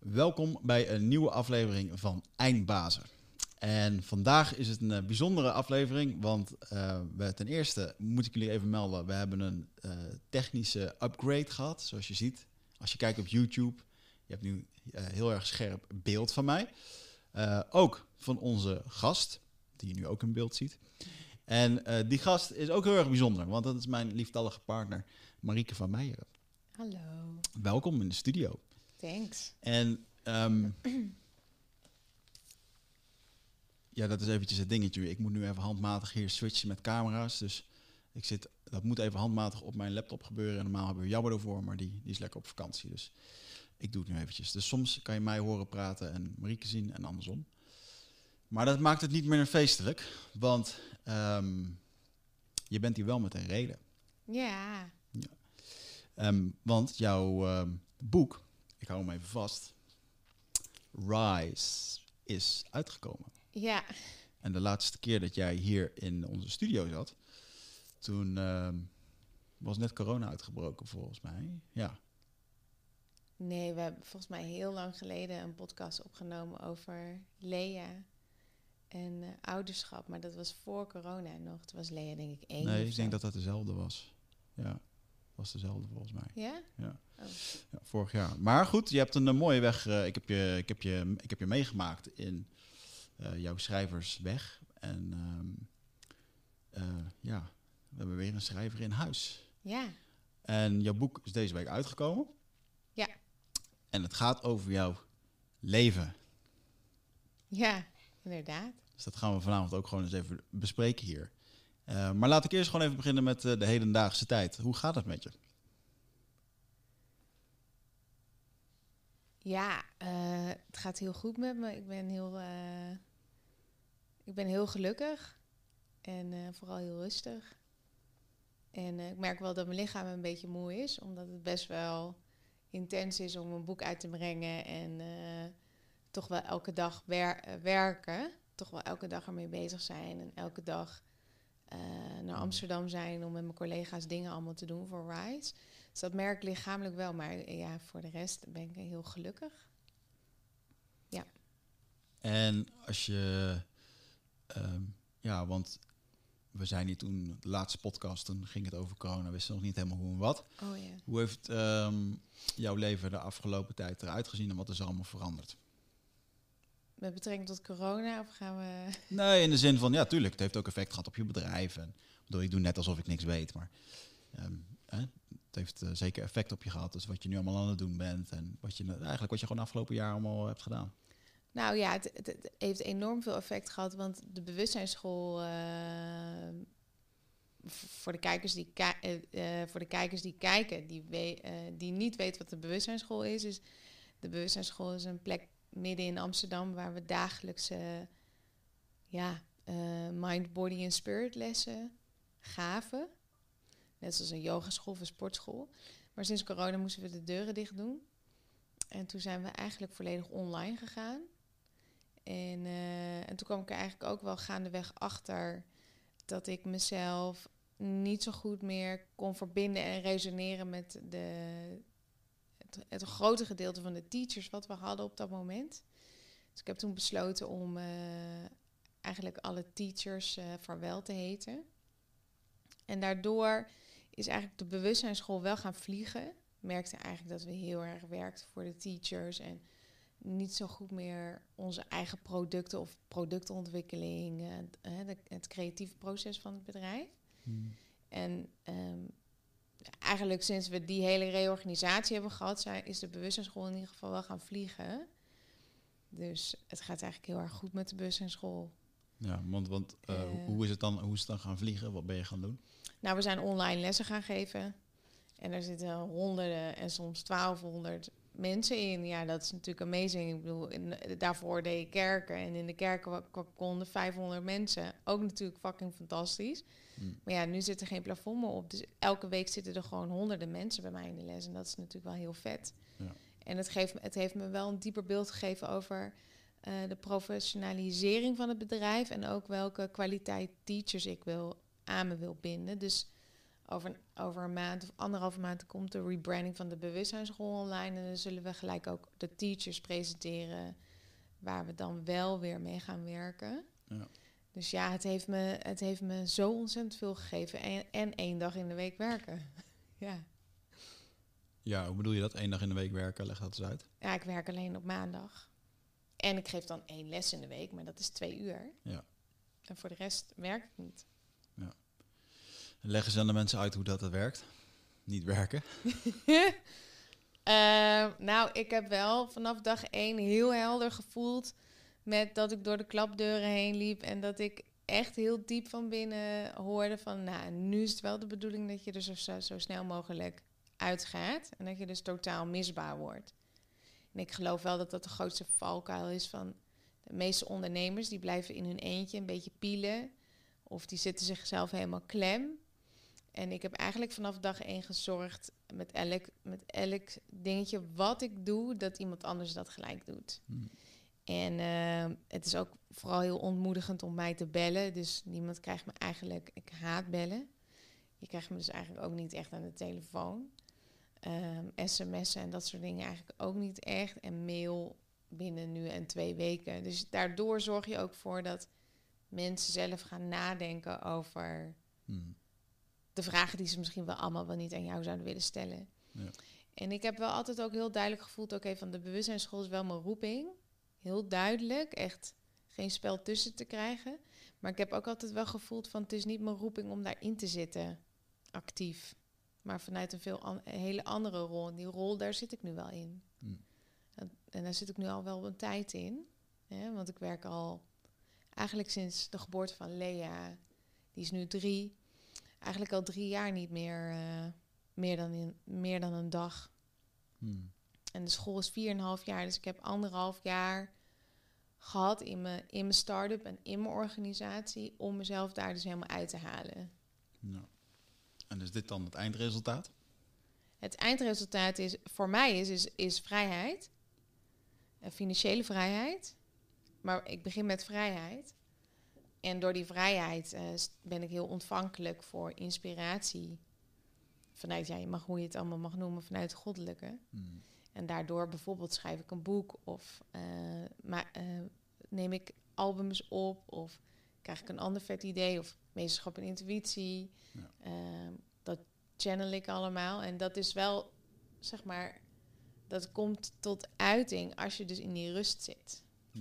Welkom bij een nieuwe aflevering van Eindbazen. En vandaag is het een eh, bijzondere aflevering, want uh, we, ten eerste moet ik jullie even melden, we hebben een uh, technische upgrade gehad, zoals je ziet. Als je kijkt op YouTube, je hebt nu heel erg scherp beeld van mij. ook van onze gast, die je nu ook in beeld ziet. En die gast is ook heel erg bijzonder, want dat is mijn lieftallige partner Marieke van Meijeren. Hallo. Welkom in de studio. Thanks. En um, ja, dat is eventjes het dingetje. Ik moet nu even handmatig hier switchen met camera's. Dus ik zit, dat moet even handmatig op mijn laptop gebeuren. En normaal hebben we Jabber ervoor, maar die, die is lekker op vakantie. Dus ik doe het nu eventjes. Dus soms kan je mij horen praten en Marieke zien en andersom. Maar dat maakt het niet meer feestelijk, want um, je bent hier wel met een reden. Ja. ja. Um, want jouw boek, ik hou hem even vast, Rise, is uitgekomen. Ja. En de laatste keer dat jij hier in onze studio zat, toen uh, was net corona uitgebroken volgens mij. Ja. Nee, we hebben volgens mij heel lang geleden een podcast opgenomen over Lea en uh, ouderschap. Maar dat was voor corona nog. Toen was Lea denk ik één. Nee, ik denk dat dat dezelfde was. Ja, was dezelfde volgens mij. Ja? Ja. Oh. ja vorig jaar. Maar goed, je hebt een, mooie weg. Uh, ik, heb je, ik, heb je, ik heb je meegemaakt in uh, jouw schrijvers weg. En um, uh, ja, we hebben weer een schrijver in huis. Ja. En jouw boek is deze week uitgekomen. Ja. En het gaat over jouw leven. Ja, inderdaad. Dus dat gaan we vanavond ook gewoon eens even bespreken hier. Maar laat ik eerst gewoon even beginnen met de hedendaagse tijd. Hoe gaat het met je? Ja, het gaat heel goed met me. Ik ben heel ik ben heel gelukkig en uh, vooral heel rustig. En ik merk wel dat mijn lichaam een beetje moe is, omdat het best wel intens is om een boek uit te brengen en toch wel elke dag wer werken. Toch wel elke dag ermee bezig zijn en elke dag naar Amsterdam zijn om met mijn collega's dingen allemaal te doen voor Rise. Dus dat merk ik lichamelijk wel, maar ja, voor de rest ben ik heel gelukkig. Ja. En als je Um, ja, want we zijn hier toen, de laatste podcast, toen ging het over corona, wisten nog niet helemaal hoe en wat. Oh, yeah. Hoe heeft um, jouw leven de afgelopen tijd eruit gezien en wat is er allemaal veranderd? Met betrekking tot corona of gaan we... Nee, in de zin van, ja, tuurlijk, het heeft ook effect gehad op je bedrijf. En, bedoel, ik doe net alsof ik niks weet, maar um, hè, het heeft uh, zeker effect op je gehad. Dus wat je nu allemaal aan het doen bent en wat je, eigenlijk wat je gewoon afgelopen jaar allemaal hebt gedaan. Nou ja, het, heeft enorm veel effect gehad, want de bewustzijnsschool. Uh, voor, de kijkers die uh, voor de kijkers die kijken, die, die niet weten wat de bewustzijnsschool is, is de bewustzijnsschool is een plek midden in Amsterdam waar we dagelijkse ja, mind, body en spirit lessen gaven. Net zoals een yogaschool of een sportschool. Maar sinds corona moesten we de deuren dicht doen. En toen zijn we eigenlijk volledig online gegaan. En, uh, en toen kwam ik er eigenlijk ook wel gaandeweg achter dat ik mezelf niet zo goed meer kon verbinden en resoneren met de, het, grote gedeelte van de teachers wat we hadden op dat moment. Dus ik heb toen besloten om uh, eigenlijk alle teachers uh, vaarwel te heten. En daardoor is eigenlijk de bewustzijnsschool wel gaan vliegen. Merkte eigenlijk dat we heel erg werkten voor de teachers en niet zo goed meer onze eigen producten of productontwikkeling, uh, de, het creatieve proces van het bedrijf. Hmm. En um, eigenlijk sinds we die hele reorganisatie hebben gehad, zijn, is de bewustzijnsschool in ieder geval wel gaan vliegen. Dus het gaat eigenlijk heel erg goed met de bewustzijnsschool. Ja, want, want uh, uh, hoe, is het dan, hoe is het dan gaan vliegen? Wat ben je gaan doen? Nou, we zijn online lessen gaan geven. En er zitten honderden en soms 1200 mensen in. Ja, dat is natuurlijk amazing. Ik bedoel, in, daarvoor deed ik kerken. En in de kerken konden 500 mensen. Ook natuurlijk fucking fantastisch. Mm. Maar ja, nu zit er geen plafond meer op. Dus elke week zitten er gewoon honderden mensen bij mij in de les. En dat is natuurlijk wel heel vet. Ja. En het, geeft, het heeft me wel een dieper beeld gegeven over uh, de professionalisering van het bedrijf. En ook welke kwaliteit teachers ik wil aan me wil binden. Dus over, over een maand of anderhalve maand komt de rebranding van de bewustzijnsschool online. En dan zullen we gelijk ook de teachers presenteren waar we dan wel weer mee gaan werken. Ja. Dus ja, het heeft, me, het heeft me zo ontzettend veel gegeven. En, en één dag in de week werken. ja. Ja, hoe bedoel je dat? Eén dag in de week werken, leg dat eens uit. ja, ik werk alleen op maandag. En ik geef dan één les in de week, maar dat is twee uur. Ja. En voor de rest werk ik niet. Leg eens aan de mensen uit hoe dat, dat werkt. Niet werken. Eh, nou, ik heb wel vanaf dag één heel helder gevoeld met dat ik door de klapdeuren heen liep en dat ik echt heel diep van binnen hoorde van, nou, nu is het wel de bedoeling dat je er zo, zo snel mogelijk uitgaat en dat je dus totaal misbaar wordt. En ik geloof wel dat dat de grootste valkuil is van de meeste ondernemers. Die blijven in hun eentje een beetje pielen of die zitten zichzelf helemaal klem. En ik heb eigenlijk vanaf dag één gezorgd met elk, met elk dingetje wat ik doe, dat iemand anders dat gelijk doet. Hm. En eh, het is ook vooral heel ontmoedigend om mij te bellen. Dus niemand krijgt me eigenlijk... Ik haat bellen. Je krijgt me dus eigenlijk ook niet echt aan de telefoon. Ehm, sms'en en dat soort dingen eigenlijk ook niet echt. En mail binnen nu en twee weken. Dus daardoor zorg je ook voor dat mensen zelf gaan nadenken over Hm. de vragen die ze misschien wel allemaal wel niet aan jou zouden willen stellen. Ja. En ik heb wel altijd ook heel duidelijk gevoeld, oké, van de bewustzijnsschool is wel mijn roeping. Heel duidelijk, echt geen spel tussen te krijgen. Maar ik heb ook altijd wel gevoeld van het is niet mijn roeping om daarin te zitten, actief. Maar vanuit een veel an- een hele andere rol. En die rol, daar zit ik nu wel in. Hm. En, en daar zit ik nu al wel een tijd in. Hè, want ik werk al eigenlijk sinds de geboorte van Lea. Die is nu drie. Eigenlijk al drie jaar niet meer, eh, meer, dan, in, meer dan een dag. Hm. En de school is 4,5 jaar. Dus ik heb anderhalf jaar gehad in mijn, in mijn start-up en in mijn organisatie. Om mezelf daar dus helemaal uit te halen. En is dit dan het eindresultaat? Het eindresultaat is voor mij is, is, is vrijheid. En financiële vrijheid. Maar ik begin met vrijheid. En door die vrijheid eh, ben ik heel ontvankelijk voor inspiratie. Vanuit, ja, je mag hoe je het allemaal mag noemen, vanuit het goddelijke. Hm. En daardoor bijvoorbeeld schrijf ik een boek of eh, ma- eh, neem ik albums op of krijg ik een ander vet idee of meesterschap en intuïtie. Ja. Ehm, dat channel ik allemaal. En dat is wel, zeg maar, dat komt tot uiting als je dus in die rust zit. Hm.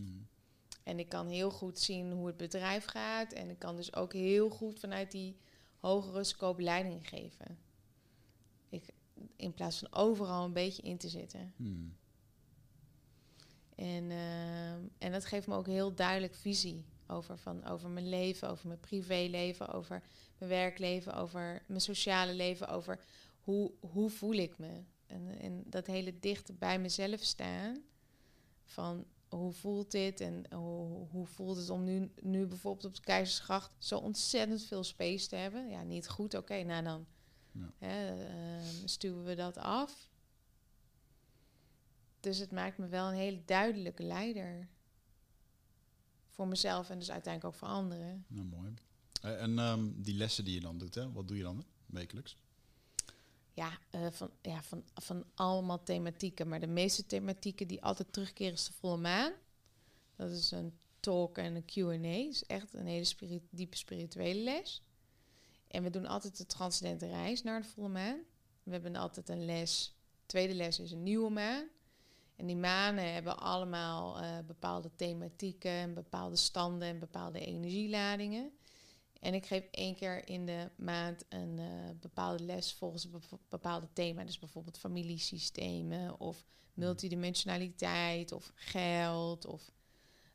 En ik kan heel goed zien hoe het bedrijf gaat. En ik kan dus ook heel goed vanuit die hogere scope leiding geven. Ik, in plaats van overal een beetje in te zitten. Hm. En, ehm, en dat geeft me ook heel duidelijk visie over, van, over mijn leven, over mijn privéleven, over mijn werkleven, over mijn sociale leven, over hoe, hoe voel ik me. En, en dat hele dicht bij mezelf staan van hoe voelt dit en hoe, hoe voelt het om nu, nu bijvoorbeeld op de Keizersgracht zo ontzettend veel space te hebben. Ja, niet goed, oké, nou dan Ja. hè, ehm, stuwen we dat af. Dus het maakt me wel een hele duidelijke leider. Voor mezelf en dus uiteindelijk ook voor anderen. Nou, mooi. Eh, En ehm, die lessen die je dan doet, hè? wat doe je dan wekelijks? Ja, eh, van, ja van, van allemaal thematieken. Maar de meeste thematieken die altijd terugkeren is de volle maan. Dat is een talk en een Q&A. is echt een hele spiri- diepe spirituele les. En we doen altijd de transcendente reis naar de volle maan. We hebben altijd een les. Tweede les is een nieuwe maan. En die manen hebben allemaal eh, bepaalde thematieken, en bepaalde standen en bepaalde energieladingen. En ik geef één keer in de maand een eh, bepaalde les volgens een bepaalde thema. Dus bijvoorbeeld familiesystemen of multidimensionaliteit of geld of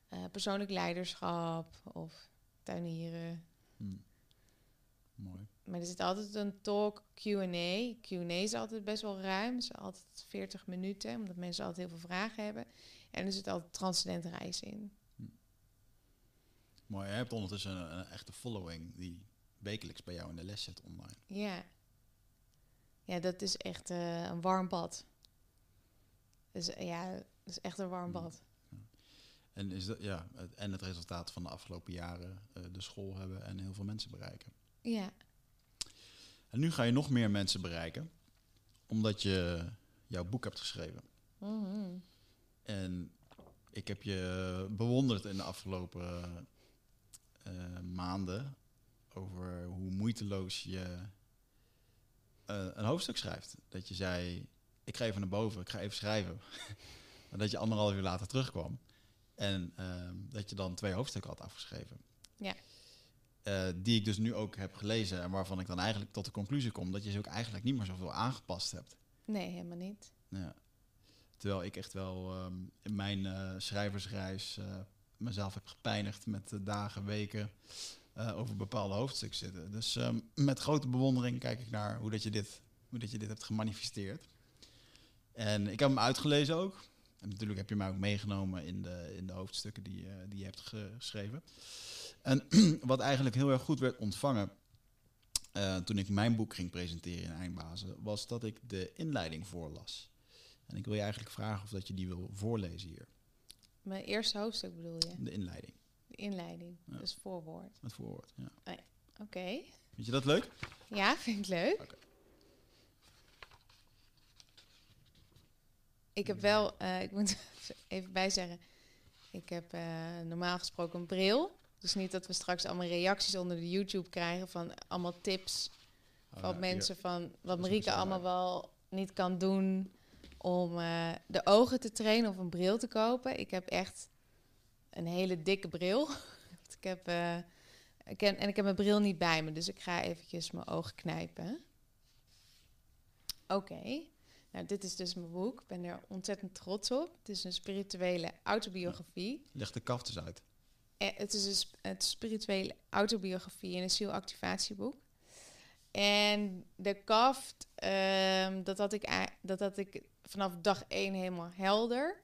eh, persoonlijk leiderschap of tuinieren. Hm. Mooi. Maar er zit altijd een talk Q&A. Q&A is altijd best wel ruim. Is altijd 40 minuten, omdat mensen altijd heel veel vragen hebben. En er zit altijd transcendente reis in. Mooi. Je hebt ondertussen een, een echte following die wekelijks bij jou in de les zit online. Ja. Ja, dat is echt eh, een warm bad. Dus ja, dat is echt een warm Mm. bad. En, is dat, ja, het, en het resultaat van de afgelopen jaren eh, de school hebben en heel veel mensen bereiken. Ja. En nu ga je nog meer mensen bereiken, omdat je jouw boek hebt geschreven. Mhm. En ik heb je bewonderd in de afgelopen maanden over hoe moeiteloos je eh, een hoofdstuk schrijft. Dat je zei, ik ga even naar boven, ik ga even schrijven. maar dat je anderhalf uur later terugkwam. En ehm, dat je dan twee hoofdstukken had afgeschreven. Ja. Eh, die ik dus nu ook heb gelezen en waarvan ik dan eigenlijk tot de conclusie kom dat je ze ook eigenlijk niet meer zoveel aangepast hebt. Nee, helemaal niet. Ja. Terwijl ik echt wel ehm, in mijn eh, schrijversreis mezelf heb gepijnigd met dagen, weken eh, over bepaalde hoofdstukken zitten. Dus ehm, met grote bewondering kijk ik naar hoe dat je dit, hoe dat je dit hebt gemanifesteerd. En ik heb hem uitgelezen ook. En natuurlijk heb je mij ook meegenomen in de, in de hoofdstukken die, eh, die je hebt geschreven. En wat eigenlijk heel erg goed werd ontvangen eh, toen ik mijn boek ging presenteren in Eindbazen, was dat ik de inleiding voorlas. En ik wil je eigenlijk vragen of dat je die wil voorlezen hier. Mijn eerste hoofdstuk bedoel je? De inleiding, De inleiding, Ja. dus voorwoord. het voorwoord. Ja. Oké. Vind je dat leuk? Ja, vind ik leuk. Ik heb wel, eh, ik moet even bij zeggen, ik heb eh, normaal gesproken een bril. Dus niet dat we straks allemaal reacties onder de YouTube krijgen van allemaal tips Oh, van ja, mensen van wat Marieke allemaal wel niet kan doen om eh, de ogen te trainen of een bril te kopen. Ik heb echt een hele dikke bril. ik heb, eh, ik heb, en ik heb mijn bril niet bij me, dus ik ga eventjes mijn ogen knijpen. Oké, nou dit is dus mijn boek. Ik ben er ontzettend trots op. Het is een spirituele autobiografie. Leg de kaft eens uit. Eh, Het is een sp- het spirituele autobiografie en een zielactivatieboek. En de kaft, ehm, dat, had ik, dat had ik vanaf dag één helemaal helder.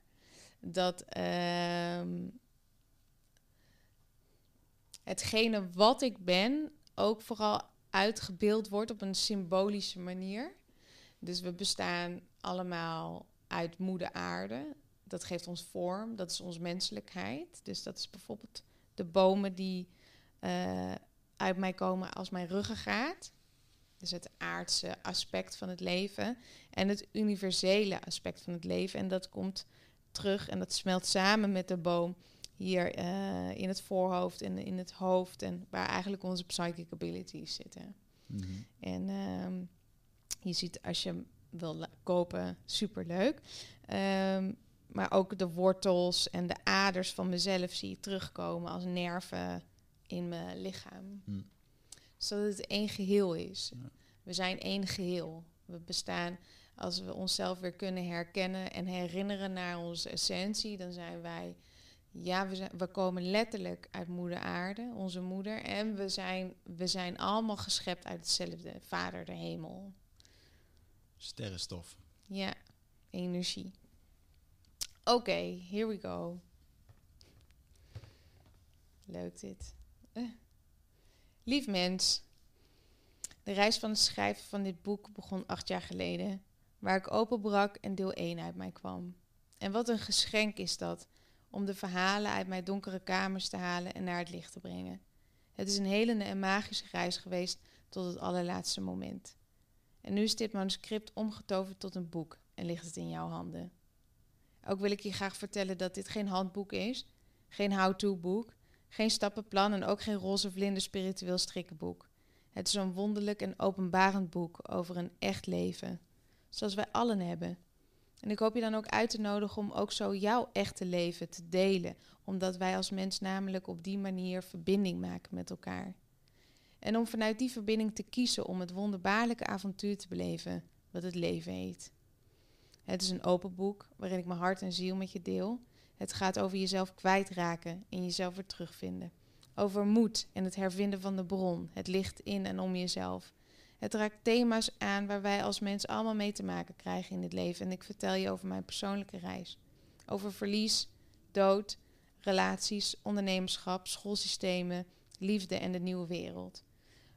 Dat ehm, hetgene wat ik ben ook vooral uitgebeeld wordt op een symbolische manier. Dus we bestaan allemaal uit moeder aarde. Dat geeft ons vorm, dat is onze menselijkheid. Dus dat is bijvoorbeeld de bomen die eh, uit mij komen als mijn ruggengraat. Dus het aardse aspect van het leven. En het universele aspect van het leven. En dat komt terug en dat smelt samen met de boom hier eh, in het voorhoofd en in het hoofd. En waar eigenlijk onze psychic abilities zitten. Mhm. En ehm, je ziet als je wil kopen, superleuk. Ehm, maar ook de wortels en de aders van mezelf zie je terugkomen als nerven in mijn lichaam. Hm. Zodat het één geheel is. Ja. We zijn één geheel. We bestaan, als we onszelf weer kunnen herkennen en herinneren naar onze essentie, dan zijn wij, ja, we, zijn, we komen letterlijk uit moeder aarde, onze moeder. En we zijn, we zijn allemaal geschept uit hetzelfde, vader de hemel. Sterrenstof. Ja, energie. Oké, here we go. Leuk dit. Eh. Lief mens. De reis van het schrijven van dit boek begon acht jaar geleden. Waar ik openbrak en deel 1 uit mij kwam. En wat een geschenk is dat. Om de verhalen uit mijn donkere kamers te halen en naar het licht te brengen. Het is een helende en magische reis geweest tot het allerlaatste moment. En nu is dit manuscript omgetoverd tot een boek en ligt het in jouw handen. Ook wil ik je graag vertellen dat dit geen handboek is, geen how-to boek, geen stappenplan en ook geen roze vlinder spiritueel strikkenboek. Het is een wonderlijk en openbarend boek over een echt leven, zoals wij allen hebben. En ik hoop je dan ook uit te nodigen om ook zo jouw echte leven te delen, omdat wij als mens namelijk op die manier verbinding maken met elkaar. En om vanuit die verbinding te kiezen om het wonderbaarlijke avontuur te beleven wat het leven heet. Het is een open boek waarin ik mijn hart en ziel met je deel. Het gaat over jezelf kwijtraken en jezelf weer terugvinden. Over moed en het hervinden van de bron, het licht in en om jezelf. Het raakt thema's aan waar wij als mens allemaal mee te maken krijgen in het leven. En ik vertel je over mijn persoonlijke reis. Over verlies, dood, relaties, ondernemerschap, schoolsystemen, liefde en de nieuwe wereld.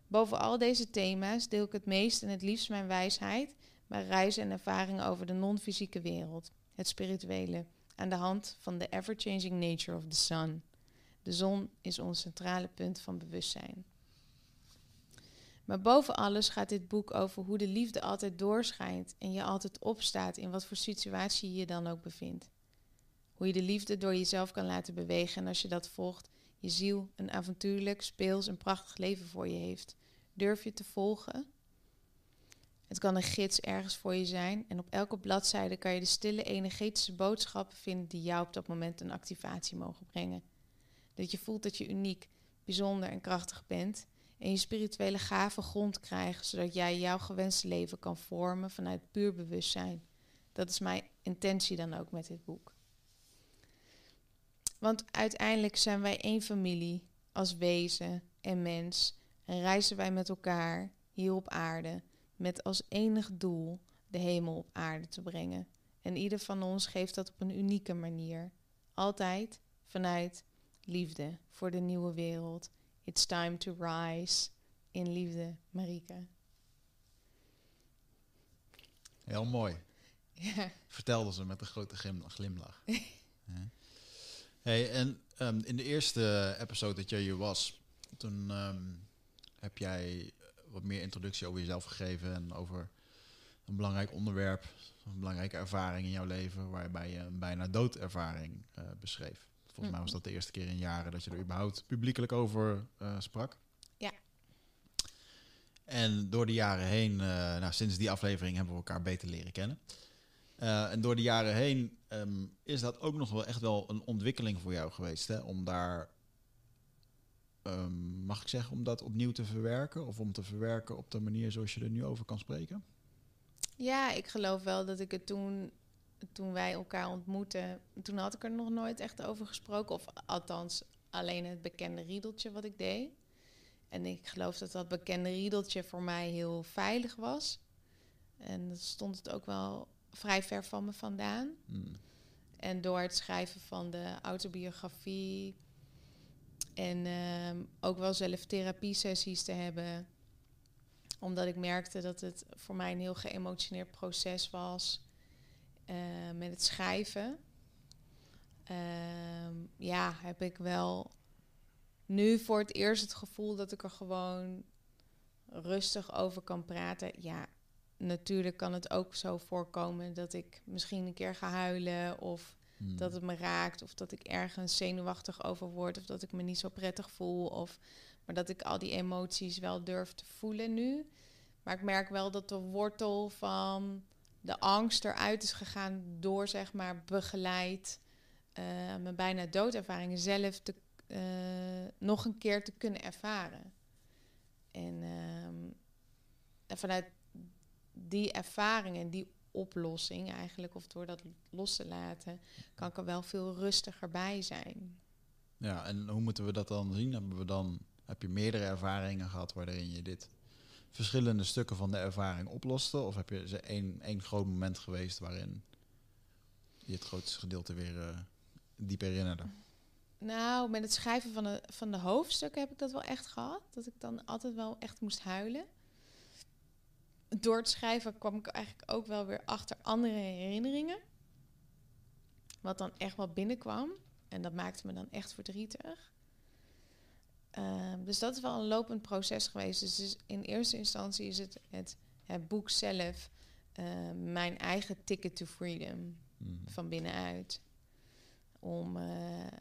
Boven al deze thema's deel ik het meest en het liefst mijn wijsheid, mijn reizen en ervaringen over de non-fysieke wereld, het spirituele, aan de hand van de ever-changing nature of the sun. De zon is ons centrale punt van bewustzijn. Maar boven alles gaat dit boek over hoe de liefde altijd doorschijnt en je altijd opstaat in wat voor situatie je je dan ook bevindt. Hoe je de liefde door jezelf kan laten bewegen en als je dat volgt, je ziel een avontuurlijk, speels en prachtig leven voor je heeft. Durf je te volgen? Het kan een gids ergens voor je zijn en op elke bladzijde kan je de stille energetische boodschappen vinden die jou op dat moment een activatie mogen brengen. Dat je voelt dat je uniek, bijzonder en krachtig bent en je spirituele gaven grond krijgen, zodat jij jouw gewenste leven kan vormen vanuit puur bewustzijn. Dat is mijn intentie dan ook met dit boek. Want uiteindelijk zijn wij één familie als wezen en mens en reizen wij met elkaar hier op aarde met als enig doel de hemel op aarde te brengen. En ieder van ons geeft dat op een unieke manier. Altijd vanuit liefde voor de nieuwe wereld. It's time to rise. In liefde, Marike. Heel mooi. Ja. Vertelde ze met een grote glim- glimlach. Ja. Hey, en ehm, in de eerste episode dat jij hier was, toen ehm, heb jij wat meer introductie over jezelf gegeven en over een belangrijk onderwerp, een belangrijke ervaring in jouw leven, waarbij je een bijna doodervaring eh beschreef. Volgens mij was dat de eerste keer in jaren dat je er überhaupt publiekelijk over eh, sprak. Ja. En door de jaren heen, eh, nou, sinds die aflevering hebben we elkaar beter leren kennen. En door de jaren heen ehm, is dat ook nog wel echt wel een ontwikkeling voor jou geweest. Hè? Om daar, ehm, mag ik zeggen, om dat opnieuw te verwerken? Of om te verwerken op de manier zoals je er nu over kan spreken? Ja, ik geloof wel dat ik het toen, toen wij elkaar ontmoetten, toen had ik er nog nooit echt over gesproken. Of althans, alleen het bekende riedeltje wat ik deed. En ik geloof dat dat bekende riedeltje voor mij heel veilig was. En dat stond het ook wel vrij ver van me vandaan. Hmm. En door het schrijven van de autobiografie en ehm, ook wel zelf therapiesessies te hebben, omdat ik merkte dat het voor mij een heel geëmotioneerd proces was eh, met het schrijven. Ehm, ja, heb ik wel nu voor het eerst het gevoel dat ik er gewoon rustig over kan praten. Ja, natuurlijk kan het ook zo voorkomen dat ik misschien een keer ga huilen of Hmm. dat het me raakt of dat ik ergens zenuwachtig over word of dat ik me niet zo prettig voel of maar dat ik al die emoties wel durf te voelen nu. Maar ik merk wel dat de wortel van de angst eruit is gegaan door zeg maar begeleid eh, mijn bijna doodervaringen zelf te, eh, nog een keer te kunnen ervaren. En, ehm, en vanuit die ervaring en die oplossing eigenlijk, of door dat los te laten, kan ik er wel veel rustiger bij zijn. Ja, en hoe moeten we dat dan zien? Hebben we dan, heb je meerdere ervaringen gehad waarin je dit verschillende stukken van de ervaring oploste? Of heb je ze één, één groot moment geweest waarin je het grootste gedeelte weer eh, diep herinnerde? Nou, met het schrijven van de, van de hoofdstukken heb ik dat wel echt gehad. Dat ik dan altijd wel echt moest huilen. Door het schrijven kwam ik eigenlijk ook wel weer achter andere herinneringen. Wat dan echt wel binnenkwam. En dat maakte me dan echt verdrietig. Ehm, dus dat is wel een lopend proces geweest. Dus in eerste instantie is het het, het boek zelf eh, mijn eigen ticket to freedom Hmm. van binnenuit. Om, eh,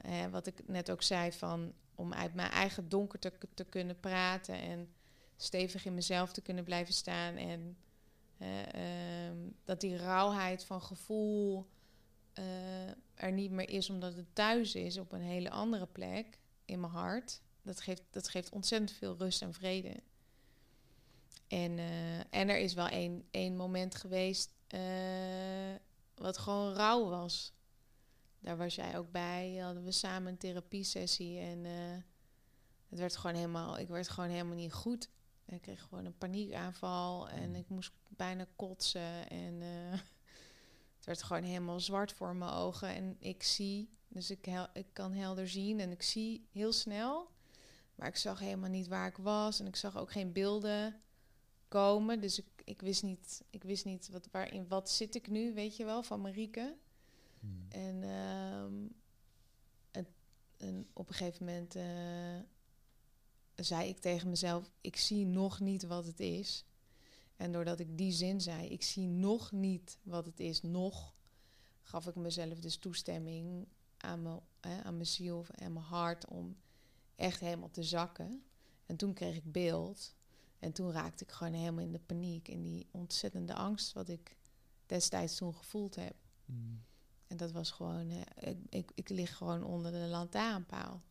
hè, wat ik net ook zei, van, om uit mijn eigen donker te, te kunnen praten en stevig in mezelf te kunnen blijven staan. En ehm, dat die rauwheid van gevoel eh, er niet meer is omdat het thuis is op een hele andere plek in mijn hart. Dat geeft, dat geeft ontzettend veel rust en vrede. En, eh, en er is wel één, één moment geweest eh, wat gewoon rauw was. Daar was jij ook bij. Hadden we samen een therapiesessie. En eh, het werd gewoon helemaal, ik werd gewoon helemaal niet goed. Ik kreeg gewoon een paniekaanval. En ik moest bijna kotsen. En eh, het werd gewoon helemaal zwart voor mijn ogen. En ik zie, dus ik, hel, ik kan helder zien. En ik zie heel snel. Maar ik zag helemaal niet waar ik was. En ik zag ook geen beelden komen. Dus ik, ik wist niet, ik wist niet wat, waarin wat zit ik nu, weet je wel, van Marieke. Hmm. En, ehm, en op een gegeven moment, eh, zei ik tegen mezelf: ik zie nog niet wat het is. En doordat ik die zin zei, ik zie nog niet wat het is, nog, gaf ik mezelf dus toestemming aan mijn, hè, aan mijn ziel en mijn hart om echt helemaal te zakken. En toen kreeg ik beeld. En toen raakte ik gewoon helemaal in de paniek, in die ontzettende angst wat ik destijds toen gevoeld heb. Mm. En dat was gewoon, eh, ik, ik, ik lig gewoon onder de lantaarnpaal.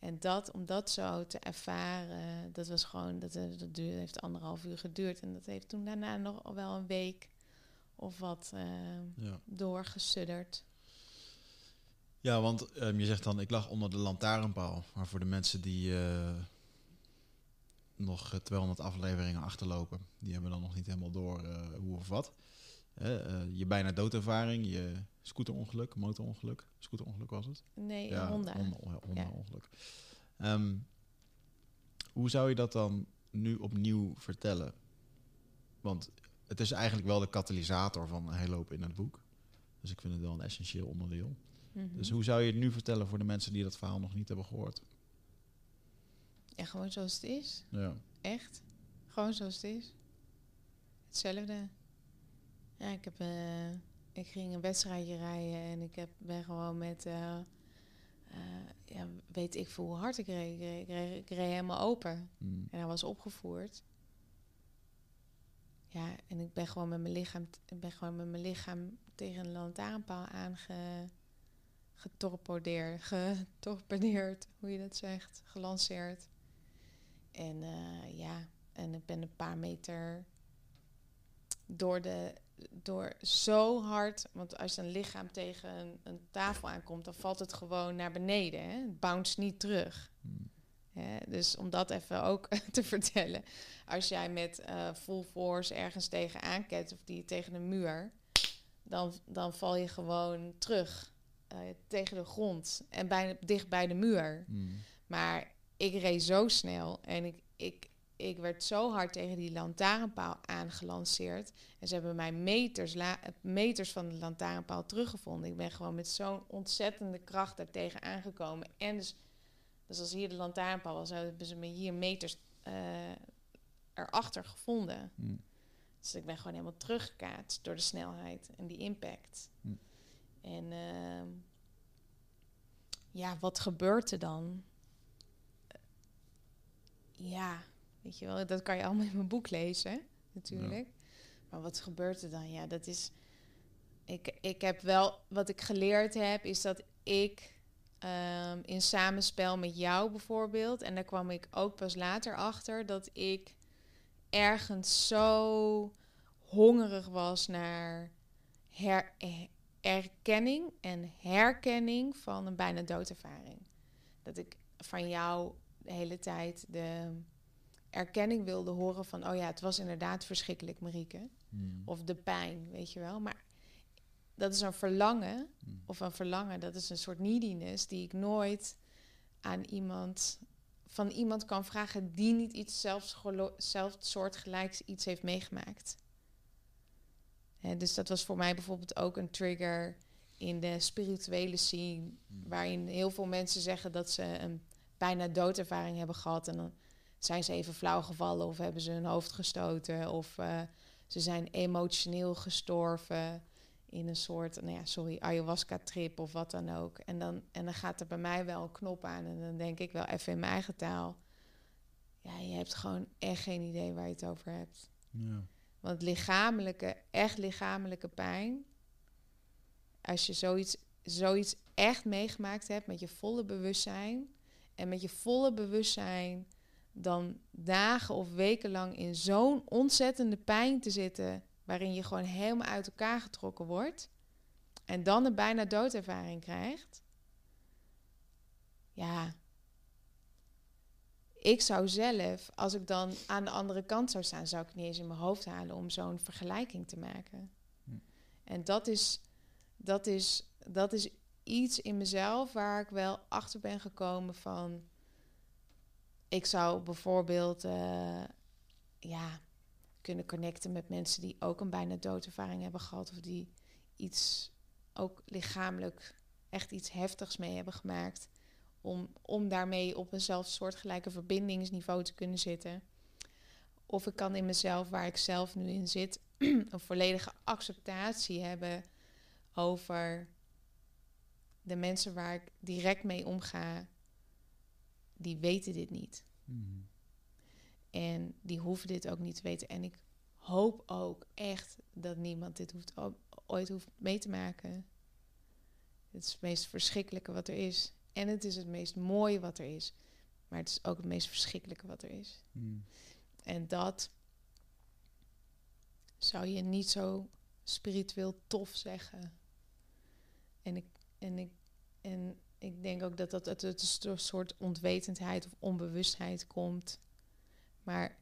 En dat, om dat zo te ervaren, dat was gewoon, dat, eh, dat duurde, heeft anderhalf uur geduurd. En dat heeft toen daarna nog wel een week of wat eh, Ja. doorgesudderd. Ja, want ehm, je zegt dan, ik lag onder de lantaarnpaal. Maar voor de mensen die eh, nog eh, 200 afleveringen achterlopen, die hebben dan nog niet helemaal door hoe of wat. Eh, je bijna doodervaring, je scooterongeluk, motorongeluk, scooterongeluk was het? Nee, een Honda. Honda, Honda Ja. ongeluk. Ehm, hoe zou je dat dan nu opnieuw vertellen? Want het is eigenlijk wel de katalysator van een hele hoop in het boek. Dus ik vind het wel een essentieel onderdeel. Mhm. Dus hoe zou je het nu vertellen voor de mensen die dat verhaal nog niet hebben gehoord? Ja, gewoon zoals het is. Ja. Echt. Gewoon zoals het is. Hetzelfde. Ja, ik, heb, eh, ik ging een wedstrijdje rijden en ik heb, ben gewoon met, eh, eh, ja, weet ik veel hoe hard ik reed. Ik reed, ik reed, helemaal open Mm. en hij was opgevoerd. Ja, en ik ben gewoon met mijn lichaam, ik ben gewoon met mijn lichaam tegen een lantaarnpaal aange getorpedeerd, getorpedeerd, hoe je dat zegt, gelanceerd. En ja, en ik ben een paar meter door de, door zo hard, want als een lichaam tegen een, een tafel aankomt, dan valt het gewoon naar beneden. Hè? Het bounce niet terug. Mm. Hè? Dus om dat even ook te vertellen. Als jij met eh, full force ergens tegenaan kent of die tegen een muur, dan, dan val je gewoon terug eh, tegen de grond en bijna dicht bij de muur. Mm. Maar ik reed zo snel en ik, ik, ik werd zo hard tegen die lantaarnpaal aangelanceerd. En ze hebben mij meters, meters van de lantaarnpaal teruggevonden. Ik ben gewoon met zo'n ontzettende kracht daartegen aangekomen. En dus, dus als hier de lantaarnpaal was, hebben ze me hier meters eh, erachter gevonden. Mm. Dus ik ben gewoon helemaal teruggekaatst door de snelheid en die impact. Hm. En ehm, ja, wat gebeurt er dan? Ja, weet je wel, dat kan je allemaal in mijn boek lezen, natuurlijk. Maar wat gebeurt er dan? Ja, dat is. Ik, ik heb wel, wat ik geleerd heb, is dat ik ehm, in samenspel met jou bijvoorbeeld, en daar kwam ik ook pas later achter, dat ik ergens zo hongerig was naar her, eh, erkenning en herkenning van een bijna doodervaring. Dat ik van jou de hele tijd de erkenning wilde horen van, oh ja, het was inderdaad verschrikkelijk, Marieke. Mm. Of de pijn, weet je wel. Maar dat is een verlangen, Mm. of een verlangen, dat is een soort neediness die ik nooit aan iemand, van iemand kan vragen die niet iets zelfs soortgelijks iets heeft meegemaakt. Hè, dus dat was voor mij bijvoorbeeld ook een trigger in de spirituele scene, Mm. waarin heel veel mensen zeggen dat ze een bijna doodervaring hebben gehad en dan zijn ze even flauw gevallen of hebben ze hun hoofd gestoten of eh, ze zijn emotioneel gestorven in een soort, nou ja, sorry, ayahuasca-trip of wat dan ook. En dan, en dan gaat er bij mij wel een knop aan en dan denk ik wel even in mijn eigen taal, ja, je hebt gewoon echt geen idee waar je het over hebt. Ja. Want lichamelijke, echt lichamelijke pijn, als je zoiets, zoiets echt meegemaakt hebt met je volle bewustzijn en met je volle bewustzijn dan dagen of weken lang in zo'n ontzettende pijn te zitten, waarin je gewoon helemaal uit elkaar getrokken wordt en dan een bijna doodervaring krijgt. Ja, ik zou zelf, als ik dan aan de andere kant zou staan, zou ik niet eens in mijn hoofd halen om zo'n vergelijking te maken. Hm. En dat is, dat, is, dat is iets in mezelf waar ik wel achter ben gekomen van. Ik zou bijvoorbeeld eh, ja, kunnen connecten met mensen die ook een bijna doodervaring hebben gehad. Of die iets ook lichamelijk echt iets heftigs mee hebben gemaakt. om, om daarmee op een soortgelijke verbindingsniveau te kunnen zitten. Of ik kan in mezelf, waar ik zelf nu in zit, een volledige acceptatie hebben over de mensen waar ik direct mee omga, die weten dit niet. Mm. En die hoeven dit ook niet te weten. En ik hoop ook echt dat niemand dit hoeft, ooit hoeft mee te maken. Het is het meest verschrikkelijke wat er is. En het is het meest mooie wat er is. Maar het is ook het meest verschrikkelijke wat er is. Mm. En dat zou je niet zo spiritueel tof zeggen. En ik, en ik, en ik denk ook dat dat uit een soort onwetendheid of onbewustheid komt. Maar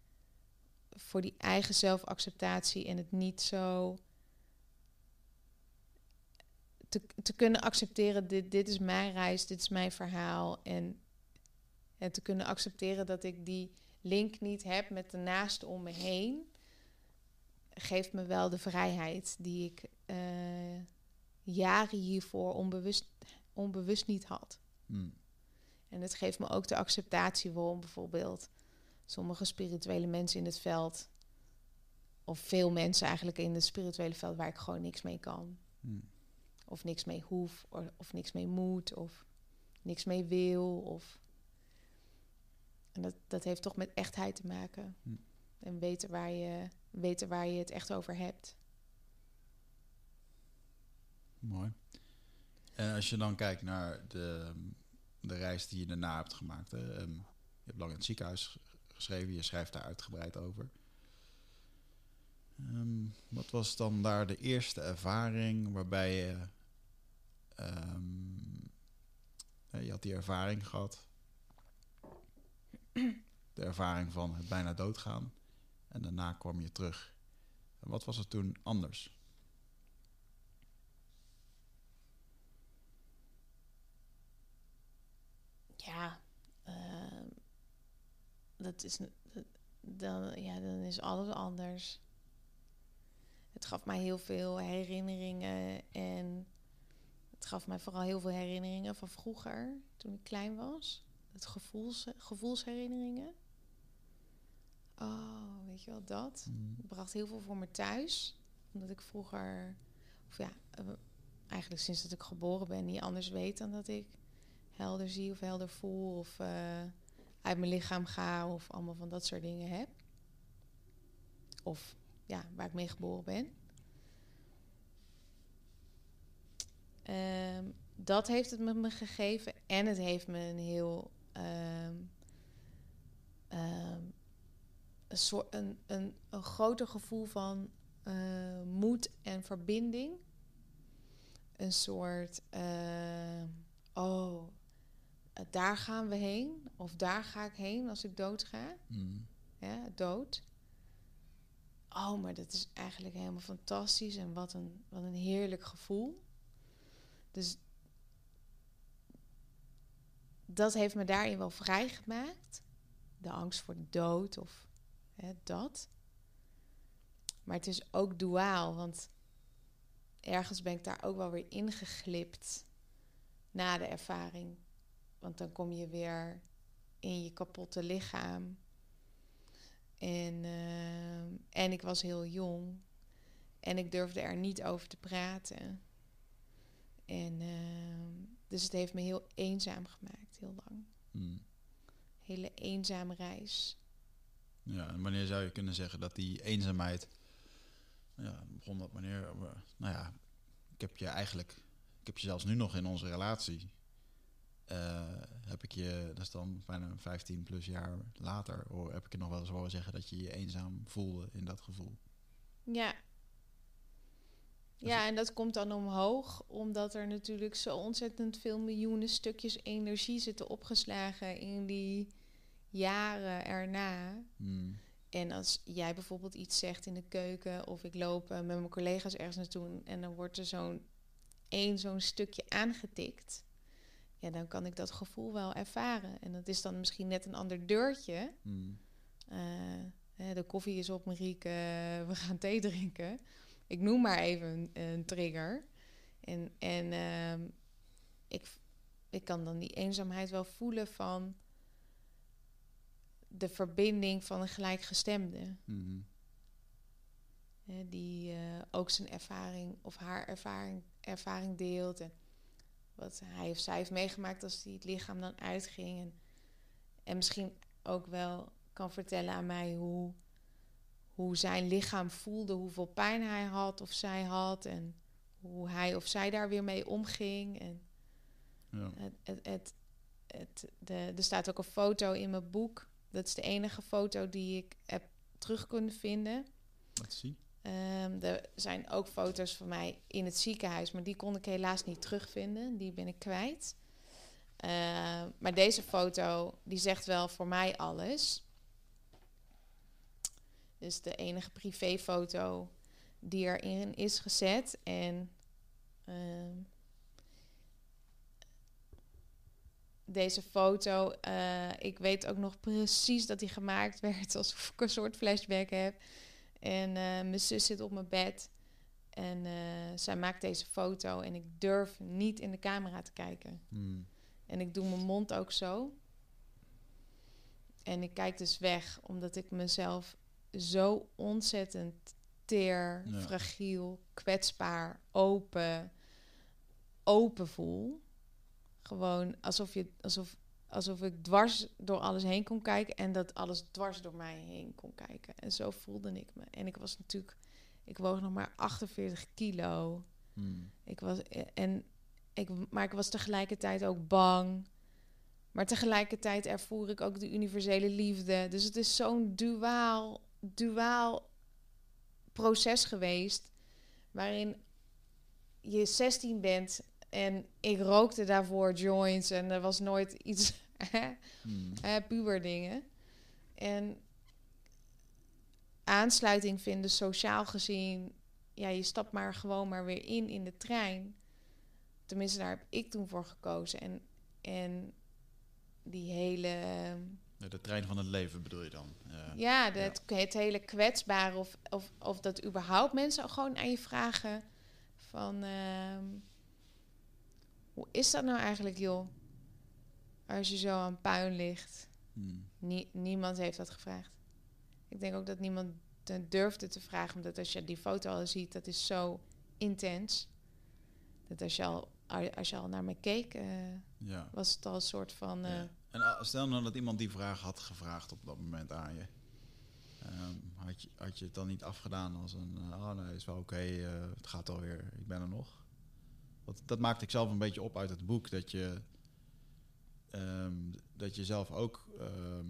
voor die eigen zelfacceptatie en het niet zo te, te kunnen accepteren, dit, dit is mijn reis, dit is mijn verhaal. En, en te kunnen accepteren dat ik die link niet heb met de naaste om me heen, geeft me wel de vrijheid die ik uh, jaren hiervoor onbewust, onbewust niet had. Mm. En het geeft me ook de acceptatie waarom bijvoorbeeld sommige spirituele mensen in het veld, of veel mensen eigenlijk in het spirituele veld waar ik gewoon niks mee kan. Mm. Of niks mee hoef, of, of niks mee moet, of niks mee wil. Of... En dat, dat heeft toch met echtheid te maken. Hm. En weten waar, je, weten waar je het echt over hebt. Mooi. En als je dan kijkt naar de, de reis die je daarna hebt gemaakt. Ehm, je hebt lang in het ziekenhuis geschreven, je schrijft daar uitgebreid over. Ehm, wat was dan daar de eerste ervaring waarbij je Um, je had die ervaring gehad. De ervaring van het bijna doodgaan. En daarna kwam je terug. En wat was er toen anders? Ja, uh, dat is. dan, ja, dan is alles anders. Het gaf mij heel veel herinneringen en het gaf mij vooral heel veel herinneringen van vroeger, toen ik klein was. Het gevoels, gevoelsherinneringen. Oh, weet je wel, dat. Mm. Het bracht heel veel voor me thuis. Omdat ik vroeger, of ja, eh, eigenlijk sinds dat ik geboren ben, niet anders weet dan dat ik helder zie of helder voel. Of uh, uit mijn lichaam ga of allemaal van dat soort dingen heb. Of ja, waar ik mee geboren ben. Um, dat heeft het met me gegeven. En het heeft me een heel. Um, een, soort, een, een, een groter gevoel van uh, moed en verbinding. Een soort. oh, daar gaan we heen. Of daar ga ik heen als ik dood ga. Mm. Ja, dood. Oh, maar dat is eigenlijk helemaal fantastisch. En wat een, wat een heerlijk gevoel. Dus dat heeft me daarin wel vrijgemaakt. De angst voor de dood of hè, dat. Maar het is ook duaal, want ergens ben ik daar ook wel weer ingeglipt na de ervaring. Want dan kom je weer in je kapotte lichaam. En, uh, en ik was heel jong. En ik durfde er niet over te praten. En uh, dus het heeft me heel eenzaam gemaakt, heel lang. Hmm. Hele eenzame reis. Ja, en wanneer zou je kunnen zeggen dat die eenzaamheid, ja, begon dat wanneer, nou ja, ik heb je eigenlijk, ik heb je zelfs nu nog in onze relatie, uh, heb ik je, dat is dan bijna 15 plus jaar later, hoor, heb ik je nog wel eens horen zeggen dat je je eenzaam voelde in dat gevoel. Ja, ja, en dat komt dan omhoog, omdat er natuurlijk zo ontzettend veel miljoenen stukjes energie zitten opgeslagen in die jaren erna. Hmm. En als jij bijvoorbeeld iets zegt in de keuken of ik loop eh, met mijn collega's ergens naartoe en dan wordt er zo'n één zo'n stukje aangetikt, ja, dan kan ik dat gevoel wel ervaren. En dat is dan misschien net een ander deurtje. Hmm. Uh, de koffie is op, Marieke, we gaan thee drinken ik noem maar even een, een trigger. En, en uh, ik, ik kan dan die eenzaamheid wel voelen van de verbinding van een gelijkgestemde. Hè, die eh, ook zijn ervaring of haar ervaring, ervaring deelt. En wat hij of zij heeft meegemaakt als die het lichaam dan uitging. En, en misschien ook wel kan vertellen aan mij hoe, hoe zijn lichaam voelde, hoeveel pijn hij had of zij had. En hoe hij of zij daar weer mee omging. En Ja. het, het, het, het, de, er staat ook een foto in mijn boek. Dat is de enige foto die ik heb terug kunnen vinden. Laat zien. Ehm, er zijn ook foto's van mij in het ziekenhuis, maar die kon ik helaas niet terugvinden. Die ben ik kwijt. Ehm, maar deze foto, die zegt wel voor mij alles. Dus de enige privéfoto die erin is gezet. En ehm, deze foto, eh, ik weet ook nog precies dat die gemaakt werd alsof ik een soort flashback heb. En eh, mijn zus zit op mijn bed. En eh, zij maakt deze foto. En ik durf niet in de camera te kijken. Mhm. En ik doe mijn mond ook zo. En ik kijk dus weg, omdat ik mezelf zo ontzettend teer, Ja. fragiel, kwetsbaar, open, open voel. Gewoon alsof, je, alsof, alsof ik dwars door alles heen kon kijken en dat alles dwars door mij heen kon kijken. En zo voelde ik me. En ik was natuurlijk, ik woog nog maar 48 kilo. Mhm. Ik was, en ik, maar ik was tegelijkertijd ook bang. Maar tegelijkertijd ervoer ik ook de universele liefde. Dus het is zo'n duaal, duaal proces geweest. Waarin je 16 bent en ik rookte daarvoor joints en er was nooit iets, Mhm. eh, puber dingen. En aansluiting vinden, sociaal gezien, ja, je stapt maar gewoon maar weer in in de trein. Tenminste, daar heb ik toen voor gekozen. En, en die hele, ehm, Ja, De trein van het leven bedoel je dan? Ja. ja, de, Het, het hele kwetsbare of, of, of dat überhaupt mensen gewoon aan je vragen van, ehm, hoe is dat nou eigenlijk, joh? Als je zo aan puin ligt. Nie- niemand heeft dat gevraagd. Ik denk ook dat niemand durfde te vragen, omdat als je die foto al ziet, dat is zo intens. Dat als je al, als je al naar me keek, eh, Ja. was het al een soort van. eh, Ja. En ah, stel nou dat iemand die vraag had gevraagd op dat moment aan je. Ehm, had, je had je het dan niet afgedaan als een... eh, oh nee, is wel oké, eh, het gaat alweer, ik ben er nog. Want dat maakte ik zelf een beetje op uit het boek. Dat je, ehm, dat je zelf ook... ehm,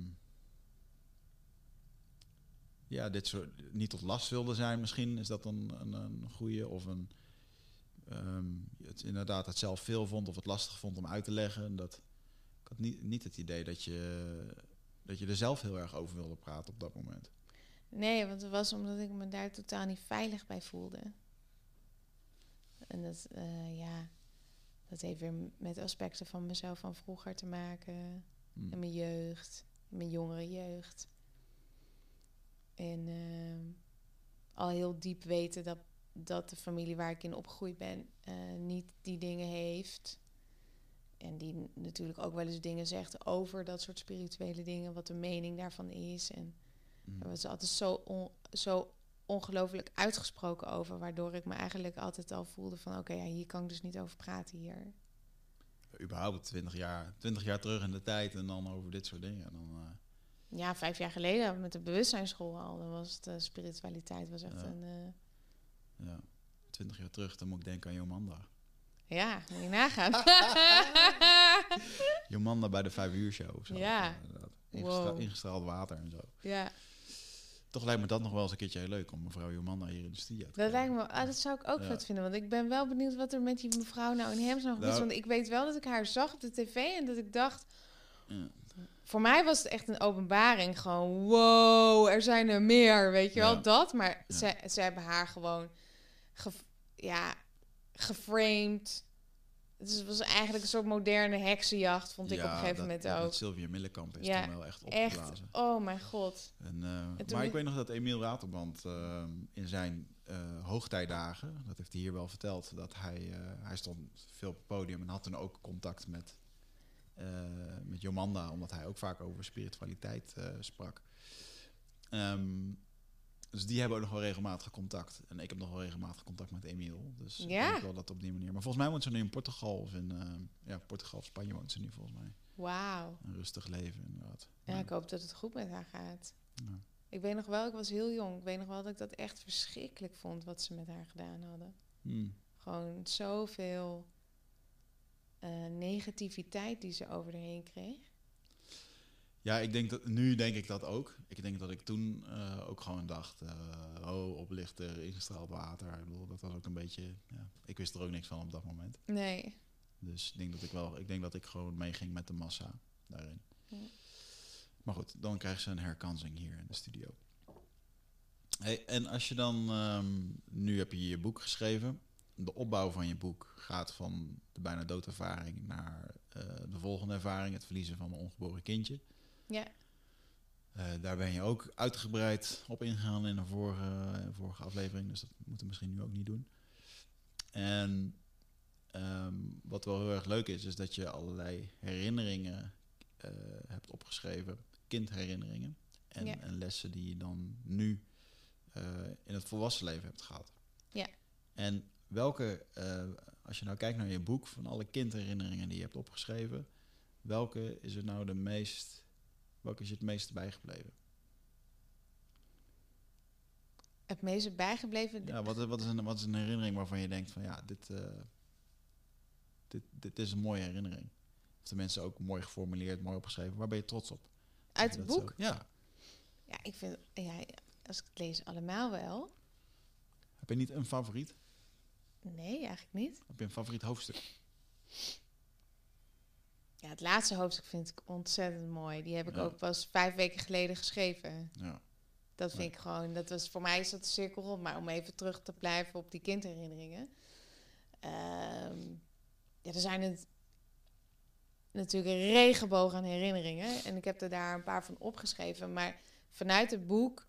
ja, dit soort... Niet tot last wilde zijn misschien. Is dat een, een, een goede of een... ehm, het inderdaad het zelf veel vond of het lastig vond om uit te leggen. Dat, ik had niet, niet het idee dat je, dat je er zelf heel erg over wilde praten op dat moment. Nee, want het was omdat ik me daar totaal niet veilig bij voelde. En dat, eh, ja, dat heeft weer met aspecten van mezelf van vroeger te maken. Hm. In mijn jeugd, mijn jongere jeugd. En ehm, al heel diep weten dat, dat de familie waar ik in opgegroeid ben eh, niet die dingen heeft. En die natuurlijk ook wel eens dingen zegt over dat soort spirituele dingen, wat de mening daarvan is. En Hm. daar was altijd zo, on- zo ongelooflijk uitgesproken over, waardoor ik me eigenlijk altijd al voelde van oké, ja, hier kan ik dus niet over praten hier. Überhaupt 20 jaar, 20 jaar terug in de tijd en dan over dit soort dingen. Dan, eh, Ja, vijf jaar geleden met de bewustzijnsschool al, dan was het eh, spiritualiteit was echt Ja. een eh, ja, 20 jaar terug, dan moet ik denken aan Jomanda. ja, moet je nagaan. Jomanda bij de vijf uur show. of Zo. Ja. Ingestra- Wow. Ingestraald water en zo. ja, Toch lijkt me dat nog wel eens een keertje heel leuk om mevrouw Jomanda hier in de studio te dat lijkt me, ah, dat zou ik ook Ja. vet vinden, want ik ben wel benieuwd wat er met die mevrouw nou in gebeurt. Nou. Want ik weet wel dat ik haar zag op de tv en dat ik dacht, Ja. voor mij was het echt een openbaring. Gewoon, wow, er zijn er meer, weet je wel, dat. Maar ze, ze hebben haar gewoon, ge, ja, geframed. Dus het was eigenlijk een soort moderne heksenjacht, vond ik op een gegeven dat, moment ook. Sylvia Millekamp is Ja, toen wel echt Echt, opgeblazen. oh mijn god. En, eh, maar ik weet nog dat Emiel Raterband eh, in zijn eh, hoogtijdagen, dat heeft hij hier wel verteld, dat hij, hij stond veel op het podium en had toen ook contact met met Jomanda, omdat hij ook vaak over spiritualiteit sprak. Ehm, dus die hebben ook nog wel regelmatig contact. En ik heb nog wel regelmatig contact met Emiel. Dus ik Ja. denk wel dat op die manier. Maar volgens mij woont ze nu in Portugal of in eh, ja, Portugal of Spanje woont ze nu volgens mij. Wauw. Een rustig leven inderdaad. Ja, ik hoop dat het goed met haar gaat. Ja. Ik weet nog wel, ik was heel jong. Ik weet nog wel dat ik dat echt verschrikkelijk vond wat ze met haar gedaan hadden. Hmm. Gewoon zoveel eh, negativiteit die ze over haar heen kreeg. Ja, ik denk dat nu denk ik dat ook. Ik denk dat ik toen eh, ook gewoon dacht, eh oh, oplichter, ingestraald water. Ik bedoel, dat was ook een beetje, ja, ik wist er ook niks van op dat moment. Nee. Dus ik denk dat ik wel, ik denk dat ik gewoon meeging met de massa daarin. Ja. Maar goed, dan krijgt ze een herkansing hier in de studio. Hey, en als je dan, ehm, nu heb je je boek geschreven. De opbouw van je boek gaat van de bijna doodervaring naar eh, de volgende ervaring, het verliezen van een ongeboren kindje. Ja. Eh, daar ben je ook uitgebreid op ingegaan in een vorige, vorige aflevering, dus dat moeten we misschien nu ook niet doen. En ehm, wat wel heel erg leuk is, is dat je allerlei herinneringen eh, hebt opgeschreven, kindherinneringen en, Ja. en lessen die je dan nu eh, in het volwassen leven hebt gehad. Ja. En welke, als je nou kijkt naar je boek van alle kindherinneringen die je hebt opgeschreven, welke is er nou de meest, welke is je het meest bijgebleven? Het meeste bijgebleven. Ja, wat, is- wat, is een, wat is een herinnering waarvan je denkt van ja, dit, eh, dit, dit is een mooie herinnering. Of de mensen ook mooi geformuleerd, mooi opgeschreven. Waar ben je trots op? Uit het boek? zo- ja. Ja, ik vind, ja, als ik het lees, allemaal wel. Heb je niet een favoriet? Nee, eigenlijk niet. Heb je een favoriet hoofdstuk? Ja, het laatste hoofdstuk vind ik ontzettend mooi. Die heb ik Ja. ook pas vijf weken geleden geschreven. Ja. Dat vind ik gewoon, dat was, voor mij is dat de cirkel rond. Maar om even terug te blijven op die kindherinneringen. Ehm, ja, er zijn het, natuurlijk een regenboog aan herinneringen. En ik heb er daar een paar van opgeschreven. Maar vanuit het boek,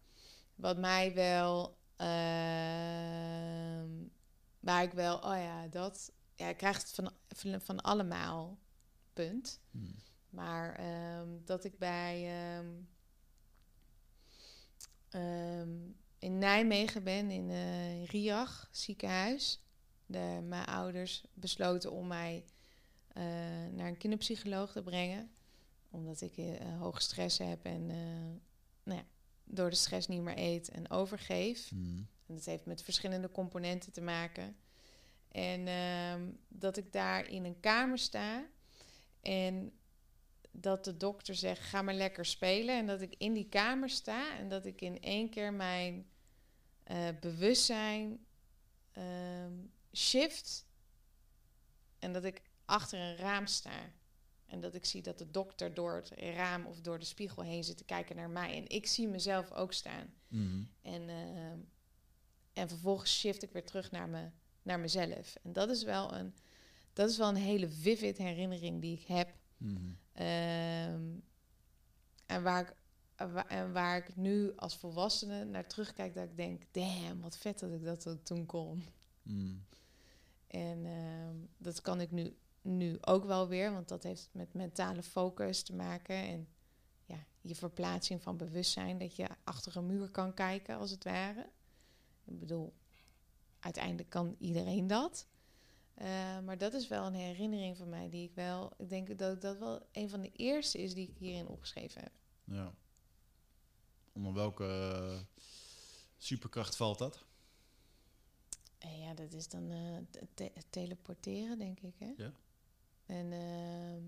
wat mij wel, ehm, waar ik wel, oh ja, dat, ja, ik krijg het van, van, van allemaal, punt. Hmm. Maar ehm, dat ik bij ehm, ehm, in Nijmegen ben, in eh Riach ziekenhuis. De, mijn ouders besloten om mij eh, naar een kinderpsycholoog te brengen. Omdat ik eh, hoge stress heb en nou ja, door de stress niet meer eet en overgeef. Hmm. En dat heeft met verschillende componenten te maken. En dat ik daar in een kamer sta en dat de dokter zegt: ga maar lekker spelen. En dat ik in die kamer sta en dat ik in één keer mijn eh, bewustzijn ehm, shift. En dat ik achter een raam sta. En dat ik zie dat de dokter door het raam of door de spiegel heen zit te kijken naar mij. En ik zie mezelf ook staan. Hmm. En, ehm, en vervolgens shift ik weer terug naar, me, naar mezelf. En dat is, wel een, dat is wel een hele vivid herinnering die ik heb. Hmm. Ehm, en, waar ik, en wa- en waar ik nu als volwassene naar terugkijk, dat ik denk, damn, wat vet dat ik dat toen kon. Hmm. En ehm, dat kan ik nu, nu ook wel weer, want dat heeft met mentale focus te maken. En ja, je verplaatsing van bewustzijn, dat je achter een muur kan kijken, als het ware. Ik bedoel, uiteindelijk kan iedereen dat. Eh, maar dat is wel een herinnering van mij die ik wel... Ik denk dat dat wel een van de eerste is die ik hierin opgeschreven heb. Ja. Onder welke eh, superkracht valt dat? En ja, dat is dan eh, te- te- teleporteren, denk ik, hè? Ja. En ehm,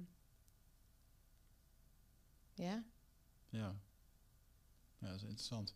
ja, Ja. Ja, dat is interessant.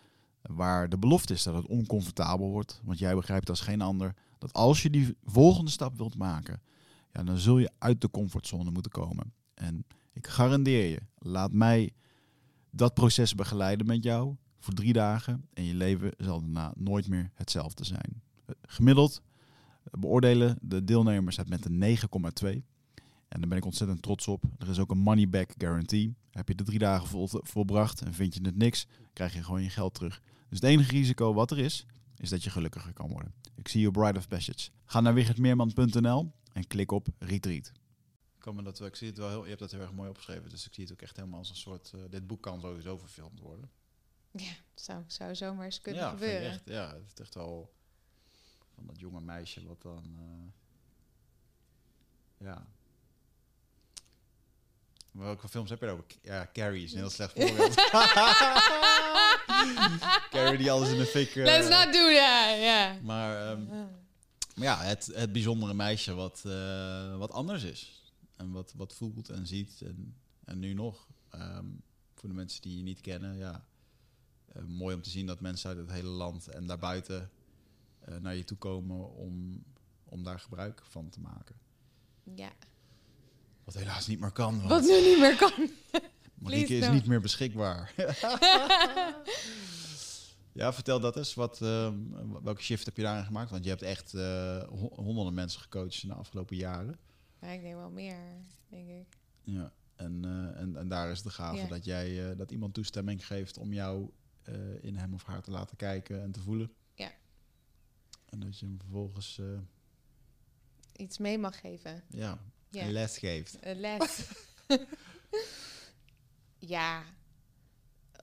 Waar de belofte is dat het oncomfortabel wordt. Want jij begrijpt als geen ander dat als je die volgende stap wilt maken, ja, dan zul je uit de comfortzone moeten komen. En ik garandeer je, laat mij dat proces begeleiden met jou voor drie dagen. En je leven zal daarna nooit meer hetzelfde zijn. Gemiddeld beoordelen de deelnemers het met een 9,2. En daar ben ik ontzettend trots op. Er is ook een money back guarantee. Heb je de drie dagen vol, volbracht en vind je het niks, krijg je gewoon je geld terug. Dus het enige risico wat er is, is dat je gelukkiger kan worden. Ik zie je Bride of Passage. Ga naar wichertmeerman.nl en klik op retreat. Ik, kan me dat, ik zie het wel heel, je hebt dat heel erg mooi opgeschreven, dus ik zie het ook echt helemaal als een soort, uh, dit boek kan sowieso verfilmd worden. Ja, zou, zou zomaar eens kunnen ja, gebeuren. Echt, ja, het is echt wel van dat jonge meisje wat dan, uh, ja, Welke films heb je over? Ja, Carrie is een heel slecht voorbeeld. Carrie die alles in de fik... Uh, Let's not do that, ja. Maar, um, maar ja, het, het bijzondere meisje wat, uh, wat anders is. En wat, wat voelt en ziet. En, en nu nog. Um, voor de mensen die je niet kennen, ja. Uh, mooi om te zien dat mensen uit het hele land en daarbuiten naar je toe komen om, om daar gebruik van te maken. Ja. Wat helaas niet meer kan. Wat nu niet meer kan. Marieke is niet meer beschikbaar. ja, vertel dat eens. Wat, uh, welke shift heb je daarin gemaakt? Want je hebt echt uh, honderden mensen gecoacht in de afgelopen jaren. Ja, ik denk wel meer, denk ik. Ja, en, uh, en, en daar is de gave dat jij uh, dat iemand toestemming geeft om jou in hem of haar te laten kijken en te voelen. Ja. En dat je hem vervolgens iets mee mag geven. Ja, ja. les geeft. Een les. ja.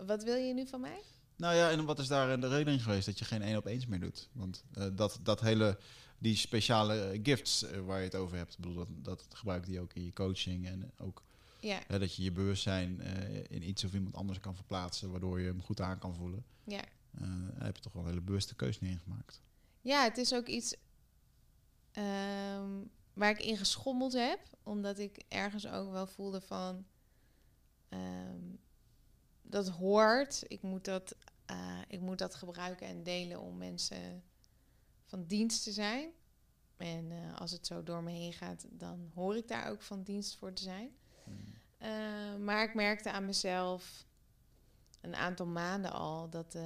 Wat wil je nu van mij? Nou ja, en wat is daar de reden geweest dat je geen één op eens meer doet? Want uh, dat, dat hele, die speciale gifts uh, waar je het over hebt, bedoel, dat, dat gebruik je ook in je coaching en ook ja. uh, dat je je bewustzijn in iets of iemand anders kan verplaatsen, waardoor je hem goed aan kan voelen. Ja. daar heb je toch wel een hele bewuste keuze in gemaakt. Ja, het is ook iets. Um, waar ik in geschommeld heb. Omdat ik ergens ook wel voelde van... Ehm, dat hoort. Ik moet dat, uh, ik moet dat gebruiken en delen om mensen van dienst te zijn. En uh, als het zo door me heen gaat, dan hoor ik daar ook van dienst voor te zijn. Hmm. Uh, maar ik merkte aan mezelf een aantal maanden al dat,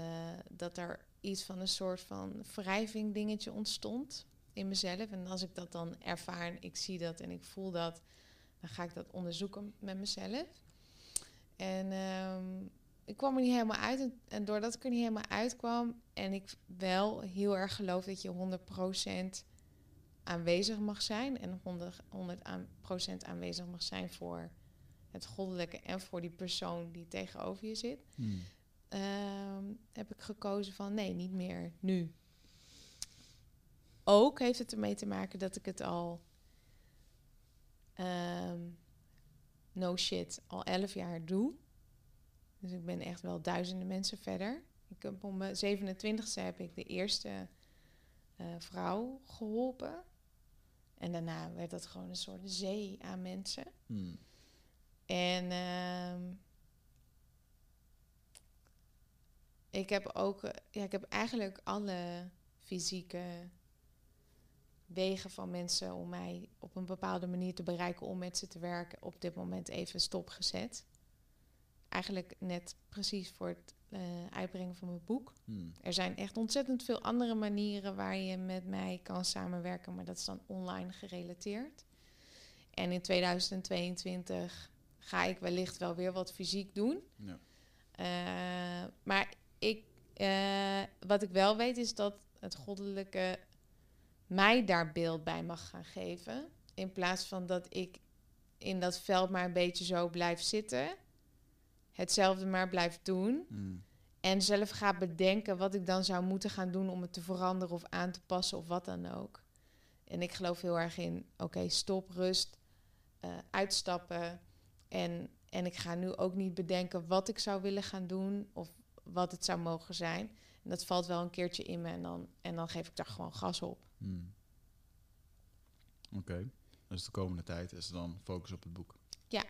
dat er iets van een soort van wrijving dingetje ontstond in mezelf. En als ik dat dan ervaar en ik zie dat en ik voel dat, dan ga ik dat onderzoeken met mezelf. En um, ik kwam er niet helemaal uit. En, en, doordat ik er niet helemaal uitkwam en ik wel heel erg geloof dat je 100% aanwezig mag zijn en 100%, 100 aan, aanwezig mag zijn voor het goddelijke en voor die persoon die tegenover je zit, hmm. um, heb ik gekozen van nee, niet meer nu ook heeft het ermee te maken dat ik het al um, no shit al elf jaar doe. Dus ik ben echt wel duizenden mensen verder. Ik heb om mijn 27ste heb ik de eerste uh, vrouw geholpen. En daarna werd dat gewoon een soort zee aan mensen. Hmm. En um, ik heb ook, ja, ik heb eigenlijk alle fysieke wegen van mensen om mij op een bepaalde manier te bereiken om met ze te werken, op dit moment even stopgezet. Eigenlijk net precies voor het uh, uitbrengen van mijn boek. Hmm. Er zijn echt ontzettend veel andere manieren waar je met mij kan samenwerken, maar dat is dan online gerelateerd. En in 2022 ga ik wellicht wel weer wat fysiek doen. Ja. Uh, maar ik, uh, wat ik wel weet is dat het goddelijke mij daar beeld bij mag gaan geven. In plaats van dat ik in dat veld maar een beetje zo blijf zitten. Hetzelfde maar blijf doen. Hmm. En zelf ga bedenken wat ik dan zou moeten gaan doen om het te veranderen of aan te passen of wat dan ook. En ik geloof heel erg in, oké, stop, rust, uh, uitstappen, En, en ik ga nu ook niet bedenken wat ik zou willen gaan doen of wat het zou mogen zijn. En dat valt wel een keertje in me en dan, en dan geef ik daar gewoon gas op. Hmm. Oké, dus de komende tijd is dan focus op het boek. Ja.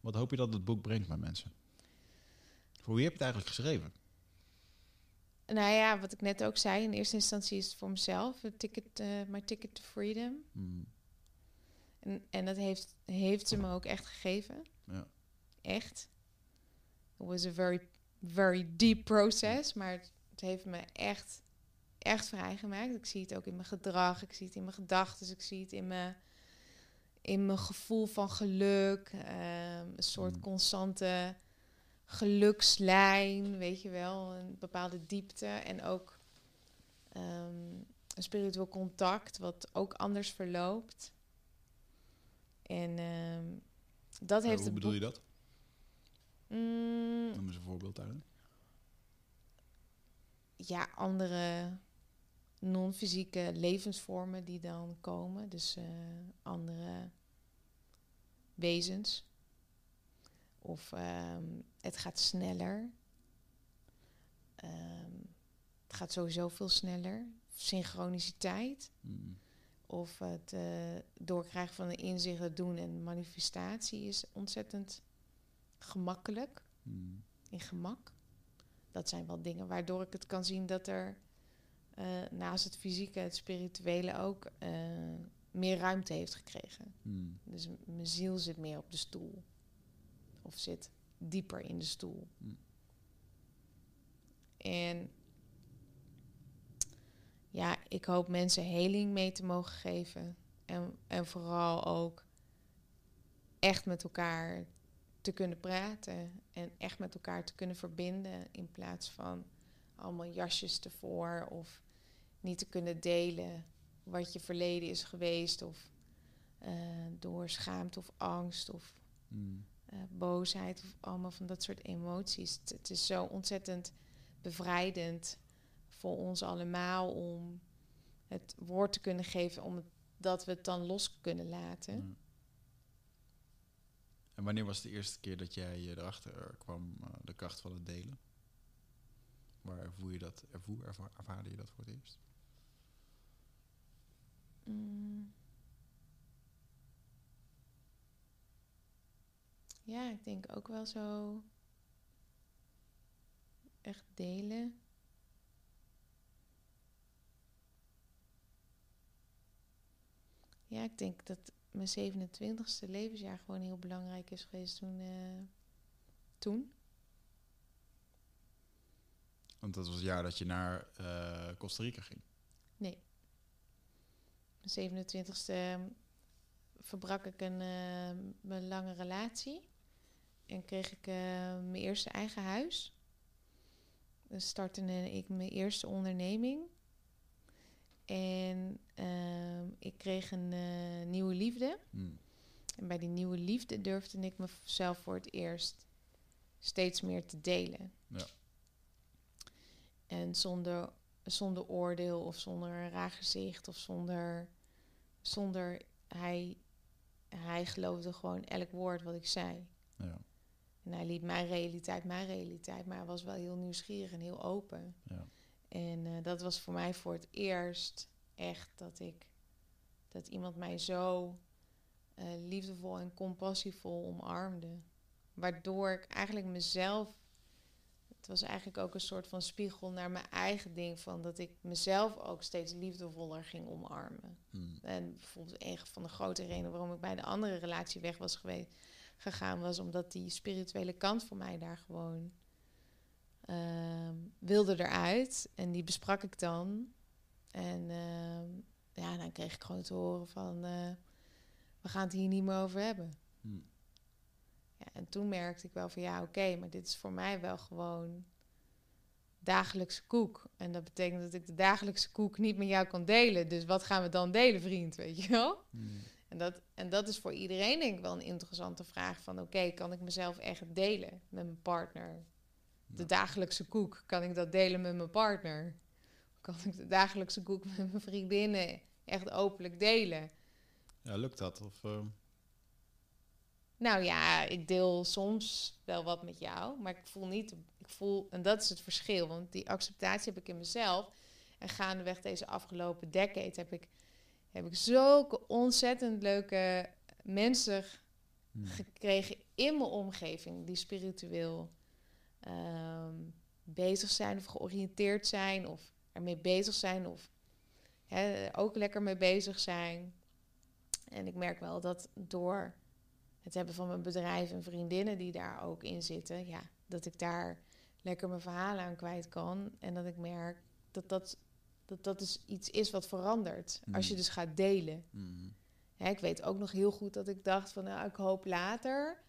Wat hoop je dat het boek brengt bij mensen? Voor wie heb je het eigenlijk geschreven? Nou ja, wat ik net ook zei, in eerste instantie is het voor mezelf, ticket, uh, my ticket to freedom. Hmm. En, en dat heeft, heeft ze me ook echt gegeven. Ja. Echt. It was a very, very deep process, maar het, het heeft me echt, echt vrijgemaakt. Ik zie het ook in mijn gedrag, ik zie het in mijn gedachten, ik zie het in mijn, in mijn gevoel van geluk. Um, een soort Mm. constante gelukslijn, weet je wel, een bepaalde diepte en ook ehm, een spiritueel contact wat ook anders verloopt. En ehm, dat Eh, heeft hoe het bedoel je dat? Mm, Noem eens een voorbeeld daarin. ja, andere non-fysieke levensvormen die dan komen. Dus eh, andere wezens. Of ehm, het gaat sneller. Ehm, het gaat sowieso veel sneller. Synchroniciteit. Hmm. Of het eh, doorkrijgen van een inzicht, het doen en manifestatie is ontzettend gemakkelijk. Hmm. in gemak. Dat zijn wel dingen waardoor ik het kan zien dat er naast het fysieke, het spirituele ook eh, meer ruimte heeft gekregen. Hmm. Dus mijn ziel zit meer op de stoel. Of zit dieper in de stoel. Hmm. En ja, ik hoop mensen heling mee te mogen geven. En, en vooral ook echt met elkaar te kunnen praten. En echt met elkaar te kunnen verbinden. In plaats van allemaal jasjes ervoor. Of niet te kunnen delen wat je verleden is geweest. Of eh, door schaamte of angst of Hmm. eh, boosheid of allemaal van dat soort emoties. Het, het is zo ontzettend bevrijdend voor ons allemaal om het woord te kunnen geven, om het, dat we het dan los kunnen laten. En wanneer was de eerste keer dat jij erachter kwam, eh, de kracht van het delen? Waar ervoer je dat, ervoer, erva- ervaarde je dat voor het eerst? Mm. Ja, ik denk ook wel zo echt delen. Ja, ik denk dat mijn 27ste levensjaar gewoon heel belangrijk is geweest toen. eh, toen. Want dat was het jaar dat je naar eh, Costa Rica ging. Mijn 27ste verbrak ik een eh, mijn lange relatie. En kreeg ik eh, mijn eerste eigen huis. Dus startte ik mijn eerste onderneming. En ehm, ik kreeg een eh, nieuwe liefde. Hmm. En bij die nieuwe liefde durfde ik mezelf voor het eerst steeds meer te delen. Ja. En zonder, zonder oordeel of zonder een raar gezicht of zonder... zonder hij, hij geloofde gewoon elk woord wat ik zei. Ja, En hij liet mijn realiteit mijn realiteit, maar hij was wel heel nieuwsgierig en heel open. ja. En eh, dat was voor mij voor het eerst echt dat ik dat iemand mij zo eh, liefdevol en compassievol omarmde. Waardoor ik eigenlijk mezelf. Het was eigenlijk ook een soort van spiegel naar mijn eigen ding. Van dat ik mezelf ook steeds liefdevoller ging omarmen. Hmm. En bijvoorbeeld een van de grote redenen waarom ik bij de andere relatie weg was geweest, gegaan, was omdat die spirituele kant van mij daar gewoon ehm, wilde eruit. En die besprak ik dan. En ehm, ja, dan kreeg ik gewoon te horen van, eh, we gaan het hier niet meer over hebben. Hmm. En toen merkte ik wel van, ja, oké, maar dit is voor mij wel gewoon dagelijkse koek. En dat betekent dat ik de dagelijkse koek niet met jou kan delen. Dus wat gaan we dan delen, vriend, weet je wel? Hmm. En dat, en dat is voor iedereen denk ik wel een interessante vraag van... oké, kan ik mezelf echt delen met mijn partner? De Ja. dagelijkse koek, kan ik dat delen met mijn partner? Kan ik de dagelijkse koek met mijn vriendinnen echt openlijk delen? Ja, lukt dat? Of, eh, Nou ja, ik deel soms wel wat met jou, maar ik voel niet, ik voel, en dat is het verschil, want die acceptatie heb ik in mezelf. En gaandeweg deze afgelopen decade heb ik, heb ik zulke ontzettend leuke mensen Hmm. gekregen in mijn omgeving die spiritueel ehm, bezig zijn of georiënteerd zijn of ermee bezig zijn of hè, ook lekker mee bezig zijn. En ik merk wel dat door het hebben van mijn bedrijf en vriendinnen die daar ook in zitten, ja, dat ik daar lekker mijn verhalen aan kwijt kan. En dat ik merk dat dat, dat, dat dus iets is wat verandert. Als je Mm. dus gaat delen. Mm. Hè, ik weet ook nog heel goed dat ik dacht van nou, ik hoop later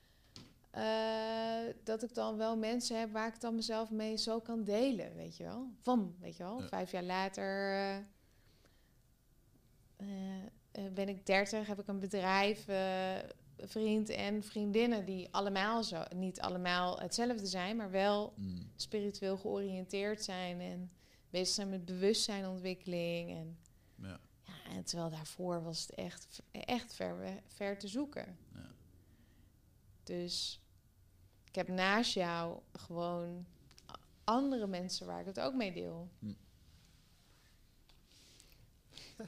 eh, dat ik dan wel mensen heb waar ik dan mezelf mee zo kan delen, weet je wel. Van, weet je wel. Ja. Vijf jaar later eh, eh, ben ik dertig, heb ik een bedrijf, vriend en vriendinnen die allemaal zo, niet allemaal hetzelfde zijn, maar wel Mm. spiritueel georiënteerd zijn en bezig zijn met bewustzijnontwikkeling en Ja. ja, en terwijl daarvoor was het echt, echt ver, ver te zoeken. Ja. Dus ik heb naast jou gewoon andere mensen waar ik het ook mee deel. Hm.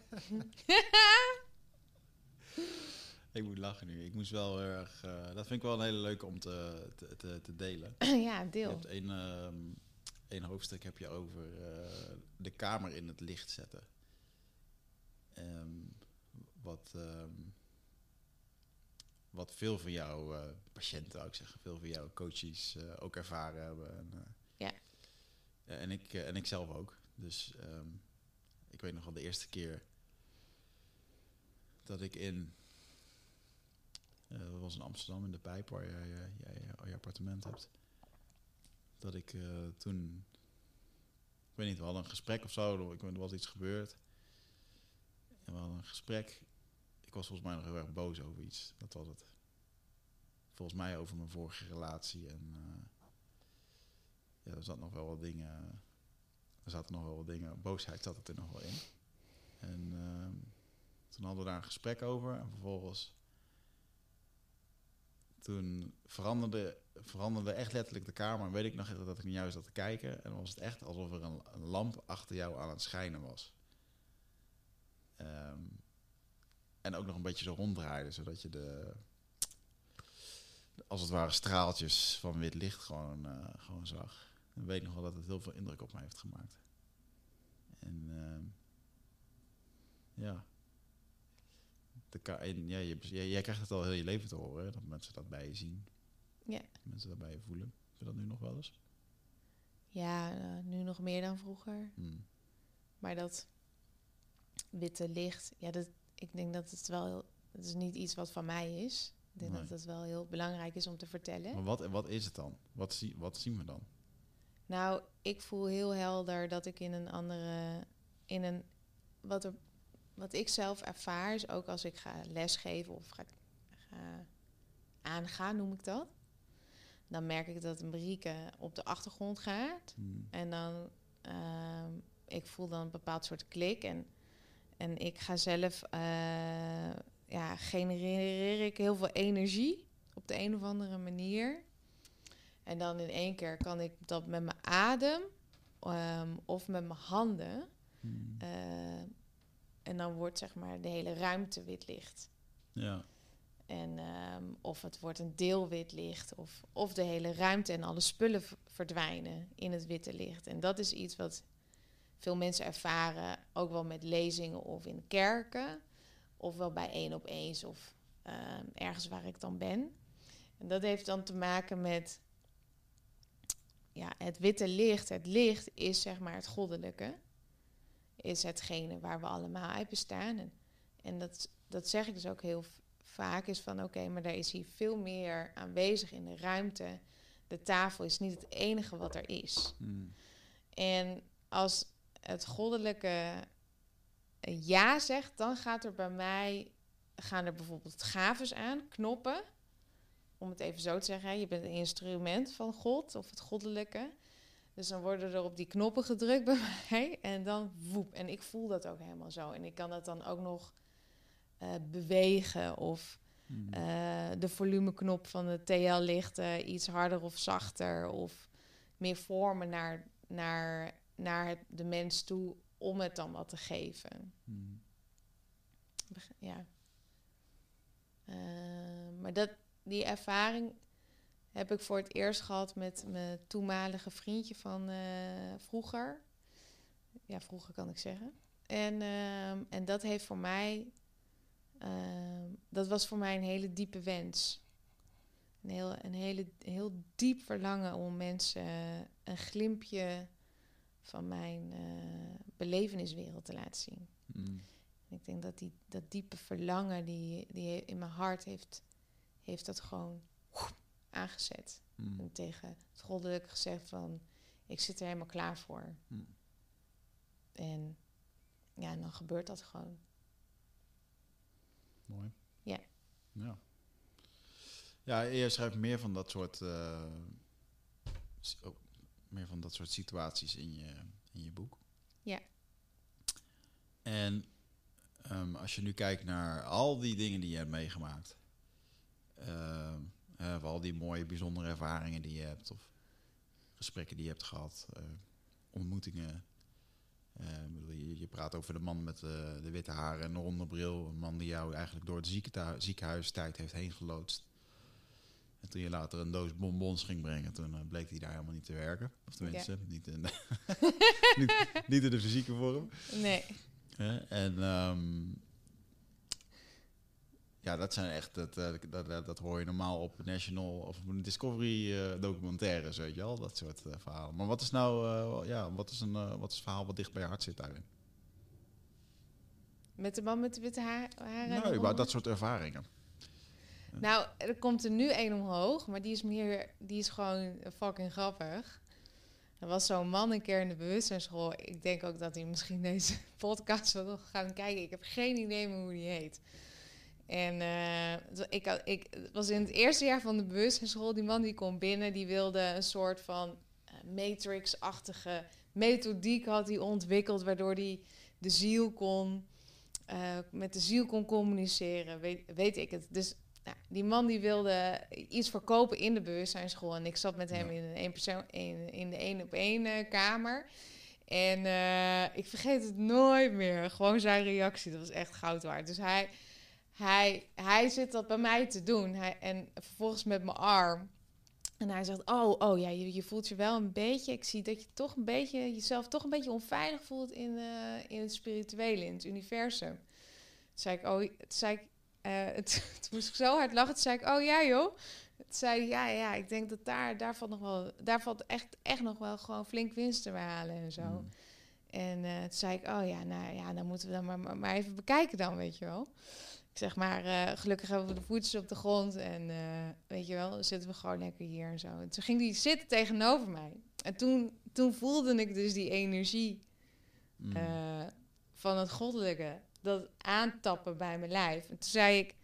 Ik moet lachen nu. Ik moest wel erg. eh, dat vind ik wel een hele leuke om te, te, te, te delen. ja, Je deel. hebt één, ehm, één hoofdstuk heb je over eh, de kamer in het licht zetten. Ehm, wat, ehm, wat veel van jouw eh, patiënten, zou ik zeggen, veel van jouw coaches ook ervaren hebben. En, Ja. en, ik, en ik zelf ook. Dus ehm, ik weet nog wel de eerste keer dat ik in. Eh, dat was in Amsterdam in de Pijp, waar jij, eh, jij eh, je appartement hebt dat ik toen, ik weet niet, we hadden een gesprek of zo, ik er was iets gebeurd. En we hadden een gesprek. Ik was volgens mij nog heel erg boos over iets. Dat was het. Volgens mij over mijn vorige relatie. En ja, er zat nog wel wat dingen. Er zaten nog wel wat dingen. Boosheid zat er nog wel in. En ehm, toen hadden we daar een gesprek over. En vervolgens toen veranderde, veranderde echt letterlijk de kamer. Weet ik nog dat ik naar jou zat te kijken. En dan was het echt alsof er een, lamp achter jou aan het schijnen was. Ehm, en ook nog een beetje zo ronddraaide, zodat je de, als het ware, straaltjes van wit licht gewoon, eh, gewoon zag. En weet nog wel dat het heel veel indruk op mij heeft gemaakt. En ehm, ja. De ka- en ja, je, jij, jij krijgt het al heel je leven te horen, hè, dat mensen dat bij je zien. Ja. Dat mensen dat bij je voelen. Heb je dat nu nog wel eens? Ja, eh, nu nog meer dan vroeger. Hmm. Maar dat witte licht, ja, dat, ik denk dat het wel, heel- het is niet iets wat van mij is. Ik denk Nee. dat het wel heel belangrijk is om te vertellen. Maar wat, wat is het dan? Wat, zie, wat zien we dan? Nou, ik voel heel helder dat ik in een andere, in een, wat, er, wat ik zelf ervaar, is ook als ik ga lesgeven of ga, ga aangaan, noem ik dat. Dan merk ik dat Marieke op de achtergrond gaat. Hmm. En dan, ehm, ik voel dan een bepaald soort klik. En, en ik ga zelf, eh, ja, genereer ik heel veel energie op de een of andere manier. En dan in één keer kan ik dat met mijn adem ehm, of met mijn handen. Hmm. eh, en dan wordt zeg maar de hele ruimte wit licht. Ja. En, ehm, of het wordt een deel wit licht. Of, of de hele ruimte en alle spullen verdwijnen in het witte licht. En dat is iets wat veel mensen ervaren. Ook wel met lezingen of in kerken. Of wel bij één op eens of ehm, ergens waar ik dan ben. En dat heeft dan te maken met... Ja, het witte licht. Het licht is zeg maar het goddelijke. Is hetgene waar we allemaal uit bestaan. En, en dat, dat zeg ik dus ook heel vaak is van oké, maar er is hier veel meer aanwezig in de ruimte. De tafel is niet het enige wat er is. Hmm. En als het goddelijke ja zegt, dan gaat er bij mij gaan er bijvoorbeeld gaves aan, knoppen. Om het even zo te zeggen, hè, je bent een instrument van God of het goddelijke. Dus dan worden er op die knoppen gedrukt bij mij en dan woep. En ik voel dat ook helemaal zo. En ik kan dat dan ook nog eh, bewegen of Mm. Eh, de volumeknop van de TL-lichten iets harder of zachter. Of meer vormen naar, naar, naar de mens toe om het dan wat te geven. Mm. Beg- Ja. Eh, maar dat, die ervaring heb ik voor het eerst gehad met mijn toenmalige vriendje van eh, vroeger. Ja, vroeger kan ik zeggen. En, ehm, en dat heeft voor mij, ehm, dat was voor mij een hele diepe wens. Een heel, een hele, heel diep verlangen om mensen een glimpje van mijn eh, beleveniswereld te laten zien. Mm. Ik denk dat die, dat diepe verlangen die, die in mijn hart heeft, heeft dat gewoon aangezet. Mm. En tegen het goddelijk gezegd van, ik zit er helemaal klaar voor. Mm. En ja, en dan gebeurt dat gewoon. Mooi. Ja. Ja. Ja, je schrijft meer van dat soort, oh, meer van dat soort situaties in je, in je boek. Ja. En ehm, als je nu kijkt naar al die dingen die je hebt meegemaakt, ehm, of al die mooie, bijzondere ervaringen die je hebt, of gesprekken die je hebt gehad, eh, ontmoetingen. Eh, bedoel, je, je praat over de man met de witte haren en de ronde bril. Een man die jou eigenlijk door het ziekenhuistijd heeft heen geloodst. En toen je later een doos bonbons ging brengen, toen bleek hij daar helemaal niet te werken. Of tenminste, niet, in de, niet, niet in de fysieke vorm. Nee. En ehm, ja, dat zijn echt, dat, eh, dat, dat, dat hoor je normaal op National of op Discovery eh, documentaires, weet je wel, dat soort eh, verhalen. Maar wat is nou, ja, wat is een, wat is een verhaal wat dicht bij je hart zit daarin? Met de man met de witte haar, haren. überhaupt ronde- dat soort ervaringen. Nou, er komt er nu één omhoog, maar die is meer, die is gewoon fucking grappig. Er was zo'n man een keer in de bewustzijnsschool. Ik denk ook dat hij misschien deze podcast wil gaan kijken. Ik heb geen idee meer hoe die heet. En eh, ik, had- ik het was in het eerste jaar van de bewustzijnsschool. Die man die kwam binnen, die wilde een soort van eh, Matrix-achtige methodiek had hij ontwikkeld, waardoor hij de ziel kon eh, met de ziel kon communiceren. Weet, weet ik het. Dus nou, die man die wilde iets verkopen in de bewustzijnsschool. En ik zat met hem in, een één persoon, in, in de één op één kamer. En ik vergeet het nooit meer. Gewoon zijn reactie, dat was echt goud waard. Dus hij, hij, hij zit dat bij mij te doen. Hij, en vervolgens met mijn arm. En hij zegt, oh, oh ja, je, je voelt je wel een beetje... Ik zie dat je toch een beetje, jezelf toch een beetje onveilig voelt in, eh, in het spirituele, in het universum. Toen zei ik, oh, toen zei ik, eh, het, toen moest ik zo hard lachen. Toen zei ik, oh ja joh. Toen zei ja, ja, ik denk dat daar, daar valt nog wel, daar valt echt, echt nog wel gewoon flink winst te behalen en zo. Mm. En eh, toen zei ik, oh ja, nou ja, dan moeten we dan maar, maar, maar even bekijken dan, weet je wel. Zeg maar, eh, gelukkig hebben we de voetjes op de grond en eh, weet je wel, zitten we gewoon lekker hier en zo. En toen ging die zitten tegenover mij. En toen, toen voelde ik dus die energie Mm. eh, van het goddelijke, dat aantappen bij mijn lijf. En toen zei ik,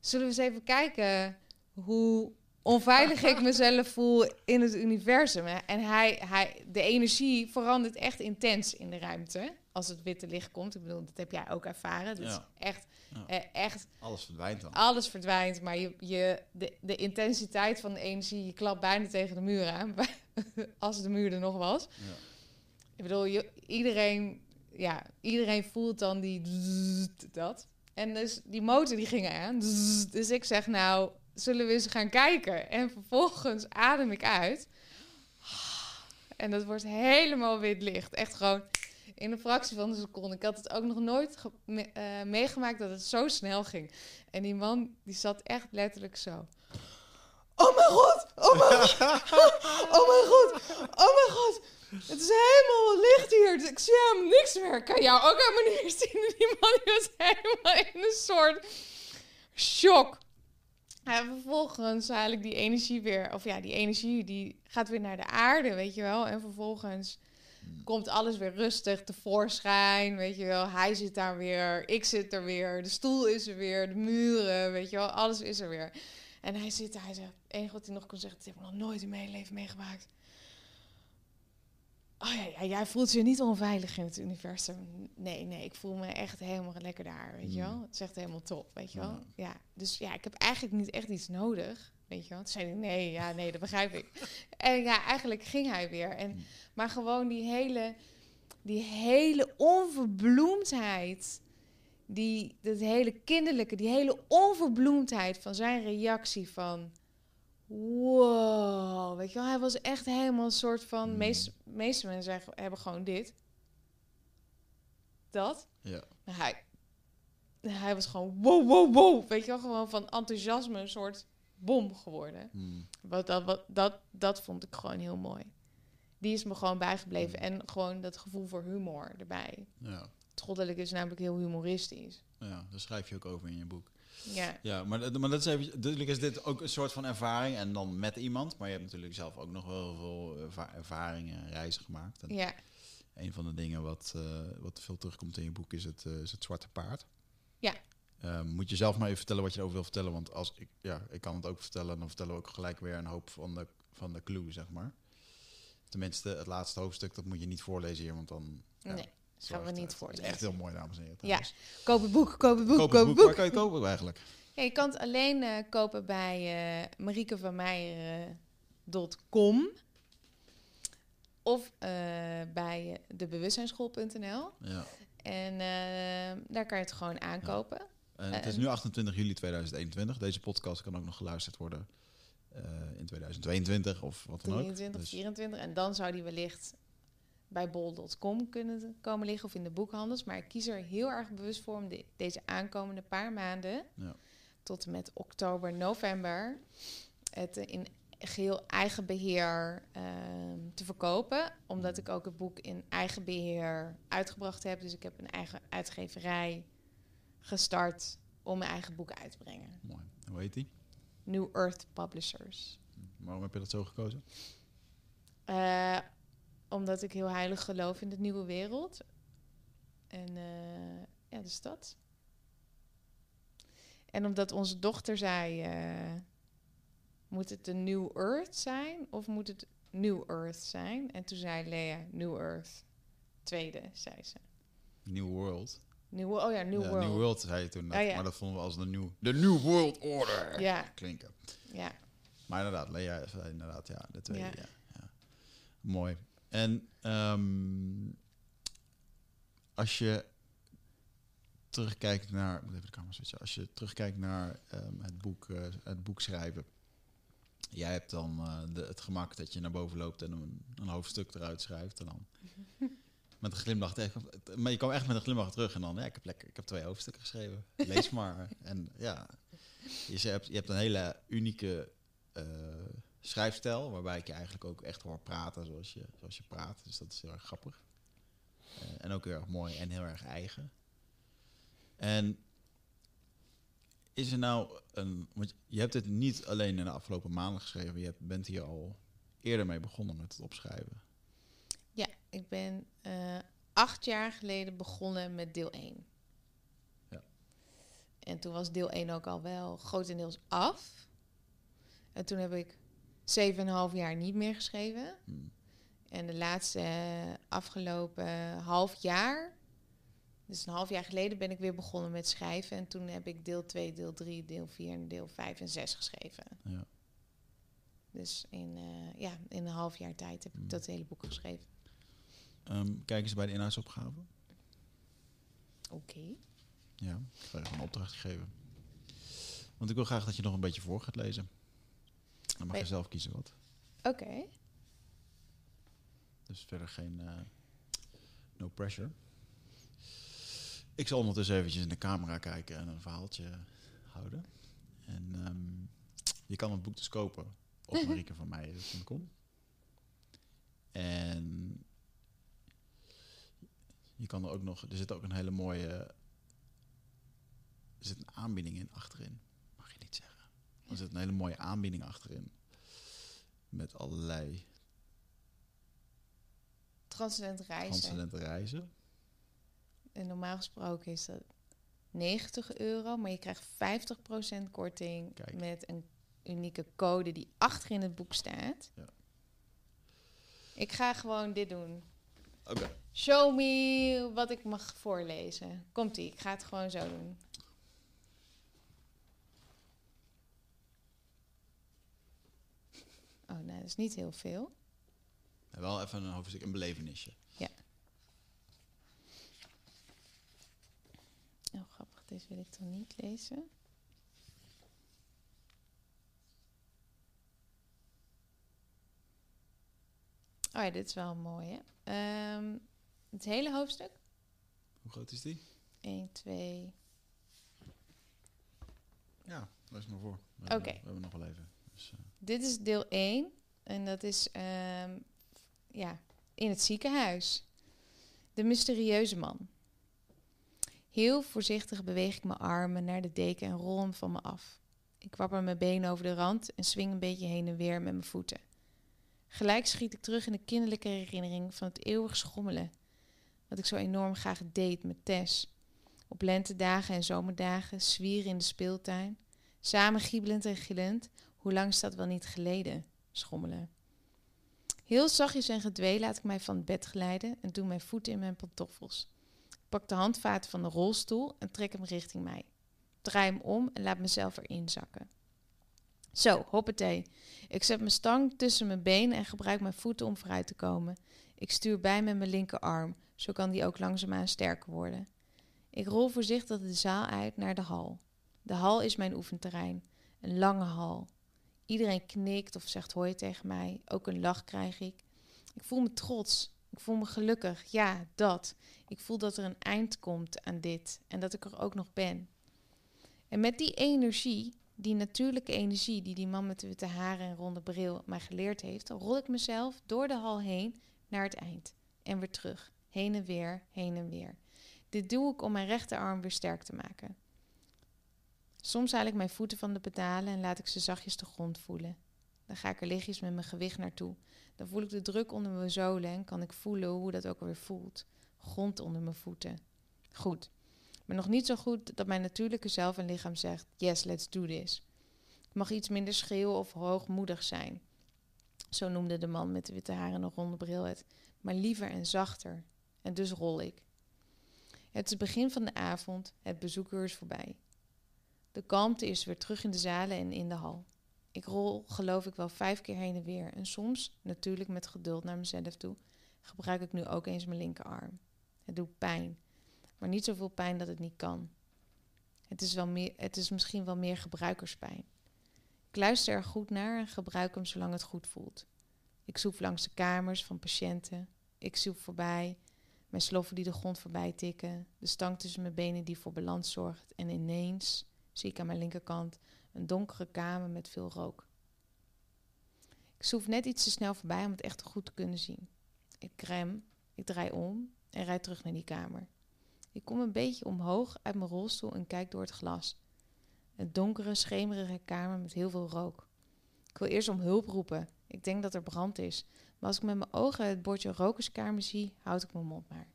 zullen we eens even kijken hoe onveilig ik mezelf voel in het universum. En hij, hij, de energie verandert echt intens in de ruimte als het witte licht komt. Ik bedoel, dat heb jij ook ervaren. Dat Ja. echt, Ja. eh, echt Alles verdwijnt dan. alles verdwijnt, maar je, je, de, de intensiteit van de energie, je klapt bijna tegen de muur aan, als de muur er nog was. Ja. Ik bedoel, je, iedereen, ja, iedereen voelt dan die dat. En dus die motor die ging aan. Dus ik zeg, nou, zullen we eens gaan kijken? En vervolgens adem ik uit. En dat wordt helemaal wit licht. Echt gewoon in een fractie van een seconde. Ik had het ook nog nooit me- eh, meegemaakt dat het zo snel ging. En die man, die zat echt letterlijk zo. Oh mijn god! Oh mijn god! Oh mijn god! Oh mijn god! Het is helemaal licht hier. Dus ik zie helemaal niks meer. Ik kan jou ook helemaal niet zien. En Die man die was helemaal in een soort shock. En vervolgens haal ik die energie weer, of ja, die energie die gaat weer naar de aarde, weet je wel. En vervolgens komt alles weer rustig tevoorschijn, weet je wel. Hij zit daar weer, ik zit er weer, de stoel is er weer, de muren, weet je wel. Alles is er weer. En hij zit daar, hij zegt, het enige wat hij nog kon zeggen, dat heb ik nog nooit in mijn leven meegemaakt. Oh ja, ja, jij voelt je niet onveilig in het universum. Nee, nee, ik voel me echt helemaal lekker daar, weet je Mm. wel. Het is echt helemaal top, weet je wel. Ja, dus ja, ik heb eigenlijk niet echt iets nodig, weet je wel. Toen zei nee, ja, nee, dat begrijp ik. en ja, eigenlijk ging hij weer. En, Mm. maar gewoon die hele, die hele onverbloemdheid, die, dat hele kinderlijke, die hele onverbloemdheid van zijn reactie van... Wow, weet je wel, hij was echt helemaal een soort van... Mm. Meest, meeste mensen zeggen- hebben gewoon dit. Dat. Ja. Hij, hij was gewoon wow, wow, wow. Weet je wel, gewoon van enthousiasme een soort bom geworden. Hmm. Wat, dat, wat, dat, dat vond ik gewoon heel mooi. Die is me gewoon bijgebleven. En gewoon dat gevoel voor humor erbij. Ja. Troddelijk is namelijk heel humoristisch. ja, daar schrijf je ook over in je boek. Ja, Ja, maar, dat- maar dat is even, natuurlijk is dit ook een soort van ervaring en dan met iemand. Maar je hebt natuurlijk zelf ook nog wel veel erva- ervaringen en reizen gemaakt. En ja, een van de dingen wat, eh, wat veel terugkomt in je boek is het, eh, is het zwarte paard. Ja. Ehm, moet je zelf maar even vertellen wat je erover wil vertellen. Want als ik, ja, ik kan het ook vertellen, en dan vertellen we ook gelijk weer een hoop van de, van de clue, zeg maar. Tenminste, het laatste hoofdstuk, dat moet je niet voorlezen hier, want dan... ja, nee. het gaan we niet eh, voorlezen. Het is echt heel mooi, dames en heren. Ja, trouwens. koop het boek, koop het boek, Koop het boek. Waar boek. kan je kopen eigenlijk? Ja, je kan het alleen eh, kopen bij eh mariekevanmeijer.com of eh, bij eh, debewustzijnsschool.nl. Ja. En eh, daar kan je het gewoon aankopen. En het is Eh, nu 28 juli 2021. Deze podcast kan ook nog geluisterd worden eh, in 2022 of wat dan ook. 23, Dus- 24. En dan zou die wellicht bij bol.com kunnen komen liggen of in de boekhandels. Maar ik kies er heel erg bewust voor om de- deze aankomende paar maanden Ja. tot en met oktober, november het in geheel eigen beheer ehm, te verkopen. Omdat ik ook het boek in eigen beheer uitgebracht heb. Dus ik heb een eigen uitgeverij gestart om mijn eigen boek uit te brengen. Mooi. Hoe heet die? New Earth Publishers. Waarom heb je dat zo gekozen? Eh, omdat ik heel heilig geloof in de nieuwe wereld. En eh, ja, dus dat. En omdat onze dochter zei... eh, moet het de New Earth zijn of moet het New Earth zijn? En toen zei Lea, New Earth. Tweede, zei ze. New World. New, oh ja, New ja, World. New World zei je toen. net, ja. Maar dat vonden we als de New, de new World Order Ja, klinken. ja. Maar inderdaad, Lea zei inderdaad, ja, de tweede. Ja. Mooi. En ehm, als je terugkijkt naar, moet even de camera switchen. Als je terugkijkt naar ehm, het, boek, eh, het boek schrijven. Jij hebt dan de, het gemak dat je naar boven loopt en een, een hoofdstuk eruit schrijft. En dan met een glimlach tegen. Maar je kwam echt met een glimlach terug en dan, ja, ik heb, lekker, ik heb twee hoofdstukken geschreven. Lees maar. en ja, je hebt, je hebt een hele unieke eh, schrijfstijl, waarbij ik je eigenlijk ook echt hoor praten zoals je, zoals je praat. Dus dat is heel erg grappig. Eh, en ook heel erg mooi en heel erg eigen. En is er nou een. Want je hebt het niet alleen in de afgelopen maanden geschreven, je bent hier al eerder mee begonnen met het opschrijven. Ja, ik ben eh, acht jaar geleden begonnen met deel 1. Ja. En toen was deel 1 ook al wel grotendeels af. En toen heb ik 7,5 jaar niet meer geschreven. Hmm. En de laatste eh, afgelopen half jaar, dus een half jaar geleden, ben ik weer begonnen met schrijven. En toen heb ik deel 2, deel 3, deel 4 en deel 5 en 6 geschreven. Ja. Dus in, eh, ja, in een half jaar tijd heb ik Hmm. dat hele boek geschreven. Ehm, kijk eens bij de inhoudsopgave. Oké. Ja, ik ga je even een opdracht geven. Want ik wil graag dat je nog een beetje voor gaat lezen. Dan mag je zelf kiezen wat. Oké. Dus verder geen eh, no pressure. Ik zal ondertussen eventjes in de camera kijken en een verhaaltje houden. En ehm, je kan het boek dus kopen op mariekevanmeijer.com. En je kan er ook nog, er zit ook een hele mooie, er zit een aanbieding in achterin. Mag je niet zeggen. Er zit een hele mooie aanbieding achterin. Met allerlei Transcendent reizen. transcendente reizen. En normaal gesproken is dat 90 euro, maar je krijgt 50% korting Kijk. met een unieke code die achter in het boek staat. Ik ga gewoon dit doen. Oké. Show me wat ik mag voorlezen. Komt-ie, ik ga het gewoon zo doen. Oh, nou, dat is niet heel veel. Ja, Wel even een hoofdstuk, een belevenisje. Oh, grappig, deze wil ik toch niet lezen? Oh ja, dit is wel mooi, hè? Ehm, het hele hoofdstuk? Hoe groot is die? 1, 2... Ja, lees maar voor. Oké. We hebben nog wel even. Dus, eh, Dit is deel 1. En dat is ehm, ja, in het ziekenhuis. De mysterieuze man. Heel voorzichtig beweeg ik mijn armen naar de deken en rol hem van me af. Ik wapper mijn benen over de rand en swing een beetje heen en weer met mijn voeten. Gelijk schiet ik terug in de kinderlijke herinnering van het eeuwig schommelen. Wat ik zo enorm graag deed met Tess. Op lentedagen en zomerdagen zwieren in de speeltuin. Samen giebelend en gillend. Hoe lang is dat wel niet geleden? Schommelen. Heel zachtjes en gedwee laat ik mij van het bed glijden en doe mijn voeten in mijn pantoffels. Pak de handvaten van de rolstoel en trek hem richting mij. Draai hem om en laat mezelf erin zakken. Zo, hoppatee. Ik zet mijn stang tussen mijn benen en gebruik mijn voeten om vooruit te komen. Ik stuur bij met mijn linkerarm, zo kan die ook langzaamaan sterker worden. Ik rol voorzichtig de zaal uit naar de hal. De hal is mijn oefenterrein. Een lange hal. Iedereen knikt of zegt hoi tegen mij. Ook een lach krijg ik. Ik voel me trots. Ik voel me gelukkig. Ja, dat. Ik voel dat er een eind komt aan dit en dat ik er ook nog ben. En met die energie, die natuurlijke energie die die man met de witte haren en ronde bril mij geleerd heeft, rol ik mezelf door de hal heen naar het eind. En weer terug. Heen en weer, heen en weer. Dit doe ik om mijn rechterarm weer sterk te maken. Soms haal ik mijn voeten van de pedalen en laat ik ze zachtjes de grond voelen. Dan ga ik er lichtjes met mijn gewicht naartoe. Dan voel ik de druk onder mijn zolen en kan ik voelen hoe dat ook alweer voelt. Grond onder mijn voeten. Goed. Maar nog niet zo goed dat mijn natuurlijke zelf en lichaam zegt: Yes, let's do this. Ik mag iets minder schreeuwen of hoogmoedig zijn. Zo noemde de man met de witte haren en ronde bril het. Maar liever en zachter. En dus rol ik. Het is het begin van de avond. Het bezoeker is voorbij. De kalmte is weer terug in de zalen en in de hal. Ik rol geloof ik wel vijf keer heen en weer. En soms, natuurlijk met geduld naar mezelf toe, gebruik ik nu ook eens mijn linkerarm. Het doet pijn, maar niet zoveel pijn dat het niet kan. Het is, wel meer, het is misschien wel meer gebruikerspijn. Ik luister er goed naar en gebruik hem zolang het goed voelt. Ik zoef langs de kamers van patiënten. Ik zoef voorbij. Mijn sloffen die de grond voorbij tikken. De stang tussen mijn benen die voor balans zorgt. En ineens zie ik aan mijn linkerkant een donkere kamer met veel rook. Ik zoef net iets te snel voorbij om het echt goed te kunnen zien. Ik rem, ik draai om en rijd terug naar die kamer. Ik kom een beetje omhoog uit mijn rolstoel en kijk door het glas. Een donkere, schemerige kamer met heel veel rook. Ik wil eerst om hulp roepen. Ik denk dat er brand is. Maar als ik met mijn ogen het bordje rokerskamer zie, houd ik mijn mond maar.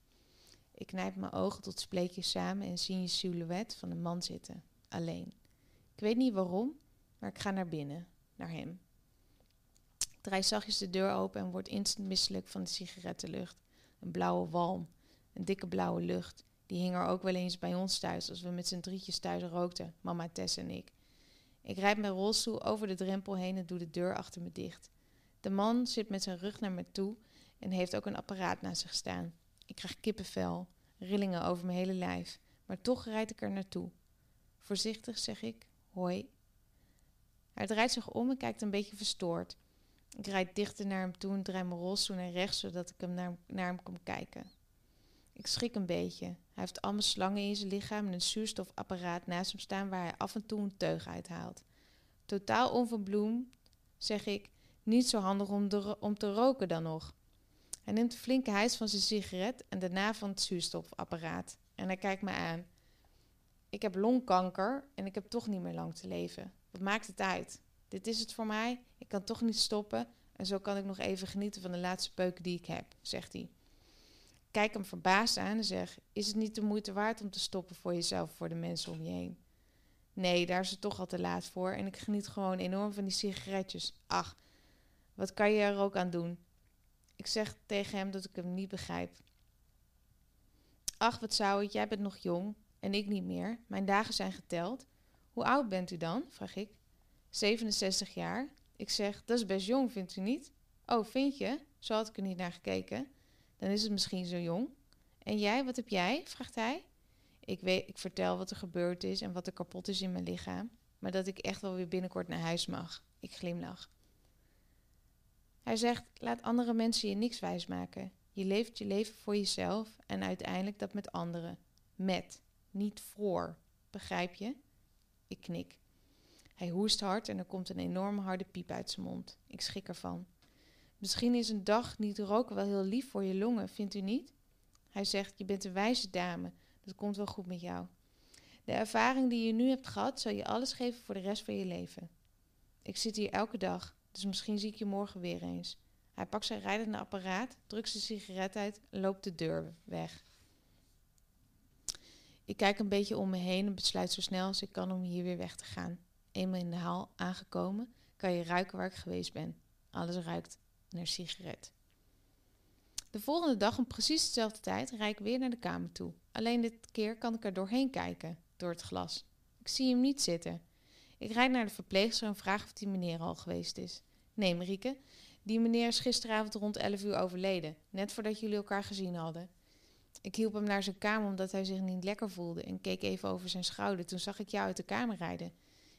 Ik knijp mijn ogen tot spleetjes samen en zie een silhouet van een man zitten. Alleen. Ik weet niet waarom, maar ik ga naar binnen, naar hem. Ik draai zachtjes de deur open en word instant misselijk van de sigarettenlucht. Een blauwe walm, een dikke blauwe lucht. Die hing er ook wel eens bij ons thuis als we met z'n drietjes thuis rookten, mama, Tess en ik. Ik rijd mijn rolstoel over de drempel heen en doe de deur achter me dicht. De man zit met zijn rug naar me toe en heeft ook een apparaat naast zich staan. Ik krijg kippenvel, rillingen over mijn hele lijf, maar toch rijd ik er naartoe. Voorzichtig zeg ik, hoi. Hij draait zich om en kijkt een beetje verstoord. Ik rijd dichter naar hem toe en draai mijn rolstoel naar rechts, zodat ik hem naar, naar hem kan kijken. Ik schrik een beetje. Hij heeft allemaal slangen in zijn lichaam en een zuurstofapparaat naast hem staan waar hij af en toe een teug uithaalt. Totaal onverbloemd, zeg ik, niet zo handig om, om te roken dan nog. Hij neemt een flinke hijs van zijn sigaret en daarna van het zuurstofapparaat. En hij kijkt me aan. Ik heb longkanker en ik heb toch niet meer lang te leven. Wat maakt het uit? Dit is het voor mij. Ik kan toch niet stoppen. En zo kan ik nog even genieten van de laatste peuken die ik heb, zegt hij. Kijk hem verbaasd aan en zeg: Is het niet de moeite waard om te stoppen voor jezelf voor de mensen om je heen? Nee, daar is het toch al te laat voor en ik geniet gewoon enorm van die sigaretjes. Ach, wat kan je er ook aan doen? Ik zeg tegen hem dat ik hem niet begrijp. Ach, wat zou het, jij bent nog jong en ik niet meer. Mijn dagen zijn geteld. Hoe oud bent u dan? vraag ik. 67 jaar. Ik zeg, dat is best jong, vindt u niet? Oh, vind je? Zo had ik er niet naar gekeken. Dan is het misschien zo jong. En jij, wat heb jij? vraagt hij. Ik, weet, ik vertel wat er gebeurd is en wat er kapot is in mijn lichaam. Maar dat ik echt wel weer binnenkort naar huis mag. Ik glimlach. Hij zegt: Laat andere mensen je niks wijsmaken. Je leeft je leven voor jezelf en uiteindelijk dat met anderen. Met, niet voor. Begrijp je? Ik knik. Hij hoest hard en er komt een enorme harde piep uit zijn mond. Ik schrik ervan. Misschien is een dag niet roken wel heel lief voor je longen, vindt u niet? Hij zegt: Je bent een wijze dame. Dat komt wel goed met jou. De ervaring die je nu hebt gehad, zal je alles geven voor de rest van je leven. Ik zit hier elke dag, dus misschien zie ik je morgen weer eens. Hij pakt zijn rijdende apparaat, drukt zijn sigaret uit en loopt de deur weg. Ik kijk een beetje om me heen en besluit zo snel als ik kan om hier weer weg te gaan. Eenmaal in de haal aangekomen, kan je ruiken waar ik geweest ben. Alles ruikt naar sigaret. De volgende dag om precies dezelfde tijd rijd ik weer naar de kamer toe. Alleen dit keer kan ik er doorheen kijken, door het glas. Ik zie hem niet zitten. Ik rijd naar de verpleegster en vraag of die meneer al geweest is. Nee, Marieke, die meneer is gisteravond rond 11 uur overleden, net voordat jullie elkaar gezien hadden. Ik hielp hem naar zijn kamer omdat hij zich niet lekker voelde en keek even over zijn schouder. Toen zag ik jou uit de kamer rijden.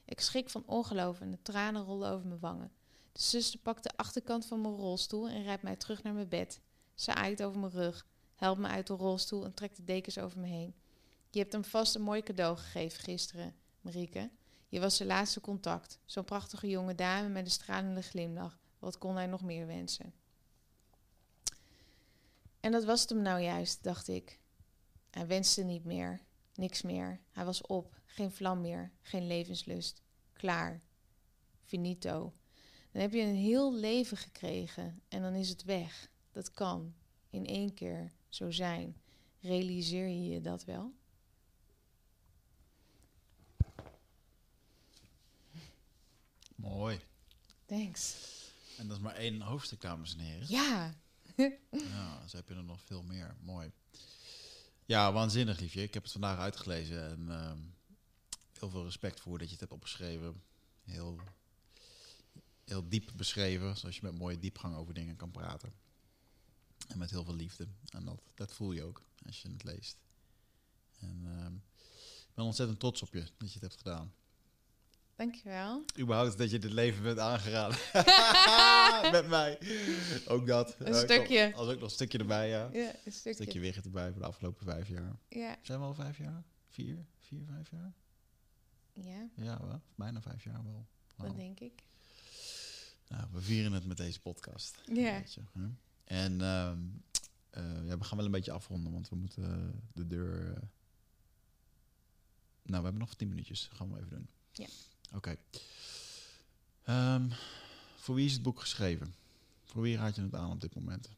Ik schrik van ongeloof en de tranen rollen over mijn wangen. De zuster pakt de achterkant van mijn rolstoel en rijdt mij terug naar mijn bed. Ze aait over mijn rug, helpt me uit de rolstoel en trekt de dekens over me heen. Je hebt hem vast een mooi cadeau gegeven gisteren, Marieke. Je was zijn laatste contact. Zo'n prachtige jonge dame met een stralende glimlach. Wat kon hij nog meer wensen? En dat was het hem nou juist, dacht ik. Hij wenste niet meer, niks meer. Hij was op, geen vlam meer, geen levenslust. Klaar. Finito. Dan heb je een heel leven gekregen en dan is het weg. Dat kan in één keer zo zijn. Realiseer je je dat wel? Mooi. Thanks. En dat is maar één hoofdstuk, dames en heren. Ja. Ja, zo heb je er nog veel meer. Mooi. Ja, waanzinnig, liefje. Ik heb het vandaag uitgelezen en ehm, heel veel respect voor dat je het hebt opgeschreven. Heel, heel diep beschreven, zoals je met mooie diepgang over dingen kan praten. En met heel veel liefde. En dat, dat voel je ook als je het leest. En ehm, ik ben ontzettend trots op je dat je het hebt gedaan. Dankjewel. Überhaupt dat je dit leven bent aangegaan. met mij. Ook dat. Een Eh, stukje. kom- Als ook nog een stukje erbij, ja. Ja, een stukje. stukje wicht erbij voor de afgelopen vijf jaar. Ja, Zijn we al vijf jaar? Vier? Vier, vijf jaar? ja, Ja, wel. Bijna vijf jaar wel. dat denk ik. Nou, we vieren het met deze podcast. Ja. En ehm, eh, ja, we gaan wel een beetje afronden, want we moeten de deur... eh, Nou, we hebben nog tien minuutjes. Dat gaan we even doen. Ja. Oké. Ehm, voor wie is het boek geschreven? Voor wie raad je het aan op dit moment?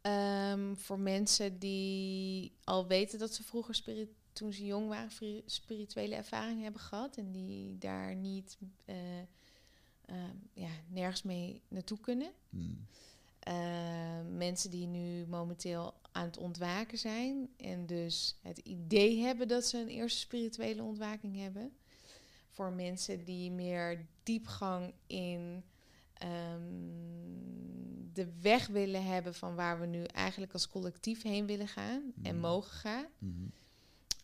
Ehm, voor mensen die al weten dat ze vroeger toen ze jong waren spirituele ervaringen hebben gehad en die daar niet eh, ehm, ja, nergens mee naartoe kunnen. Hmm. Mensen die nu momenteel aan het ontwaken zijn en dus het idee hebben dat ze een eerste spirituele ontwaking hebben. Voor mensen die meer diepgang in ehm, de weg willen hebben van waar we nu eigenlijk als collectief heen willen gaan en Mhm. mogen gaan. Mhm.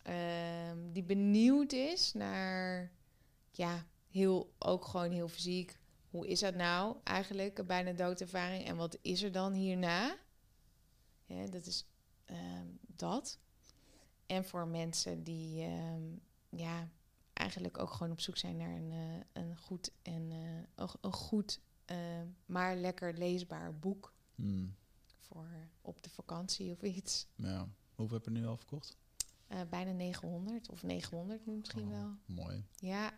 Ehm, die benieuwd is naar, ja, heel, ook gewoon heel fysiek. Hoe is dat nou eigenlijk, een bijna doodervaring? En wat is er dan hierna? Ja, dat is ehm, dat. En voor mensen die, ja, eigenlijk ook gewoon op zoek zijn naar een, eh, een goed en eh, een, goed, eh, maar lekker leesbaar boek Hmm. voor op de vakantie of iets. Ja. Hoeveel heb je nu al verkocht? Bijna 900 of 900 nu misschien Oh, wel. Mooi. Ja.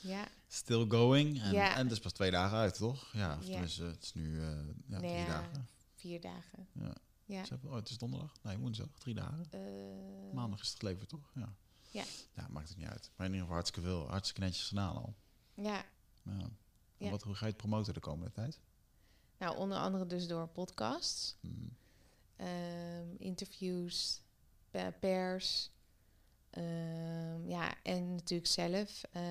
Ja. Still going. En, Ja. en het is pas twee dagen uit, toch? Ja, of Ja. tenminste, het is nu ja, Nee, drie dagen. Vier dagen. Ja. Ja. Oh, het is donderdag? Nee, woensdag. Drie dagen. Maandag is het geleverd, toch? Ja. Ja. Ja, maakt het niet uit. Maar in ieder geval hartstikke veel. Hartstikke netjes gedaan al. Ja. Ja. En Ja. Wat, hoe ga je het promoten de komende tijd? Nou, onder andere dus door podcasts, Mm. ehm, interviews, pe- pers. ehm, ja, en natuurlijk zelf eh,